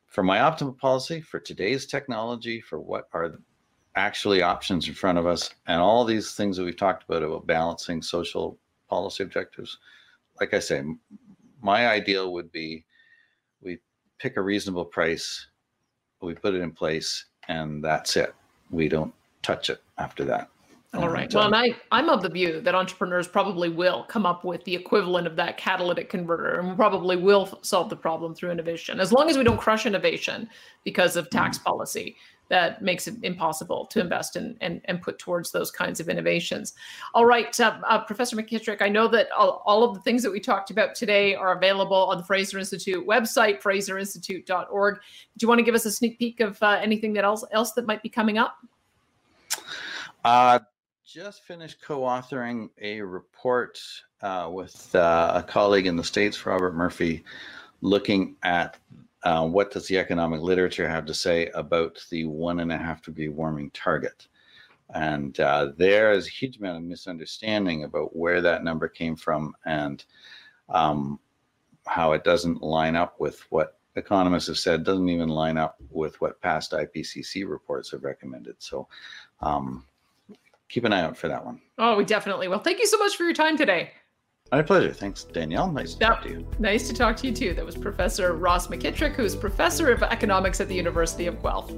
for my optimal policy, for today's technology, for what are actually options in front of us, and all these things that we've talked about about balancing social policy objectives, like I say, my ideal would be we pick a reasonable price we put it in place, and that's it. We don't touch it after that. All right. Well, and I, I'm of the view that entrepreneurs probably will come up with the equivalent of that catalytic converter and probably will solve the problem through innovation. As long as we don't crush innovation because of tax mm-hmm. policy that makes it impossible to invest in and, and put towards those kinds of innovations. All right, uh, uh, Professor McKitrick, I know that all, all, of the things that we talked about today are available on the Fraser Institute website, fraserinstitute.org. Do you want to give us a sneak peek of uh, anything that else, else that might be coming up? Just finished co-authoring a report uh, with uh, a colleague in the states, Robert Murphy, looking at uh, what does the economic literature have to say about the one and a half degree warming target. And uh, there is a huge amount of misunderstanding about where that number came from and um, how it doesn't line up with what economists have said, doesn't even line up with what past IPCC reports have recommended. So um, keep an eye out for that one. Oh, we definitely will. Thank you so much for your time today. My pleasure. Thanks, Danielle. Nice to yep. talk to you. Nice to talk to you too. That was Professor Ross McKitrick, who's professor of economics at the University of Guelph.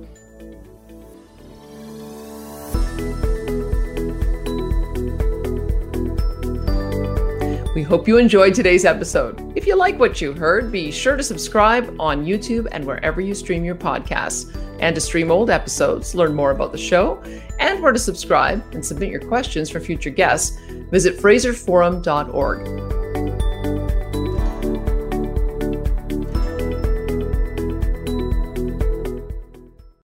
We hope you enjoyed today's episode. If you like what you heard, be sure to subscribe on YouTube and wherever you stream your podcasts. And to stream old episodes, learn more about the show, and where to subscribe and submit your questions for future guests, visit fraserforum.org.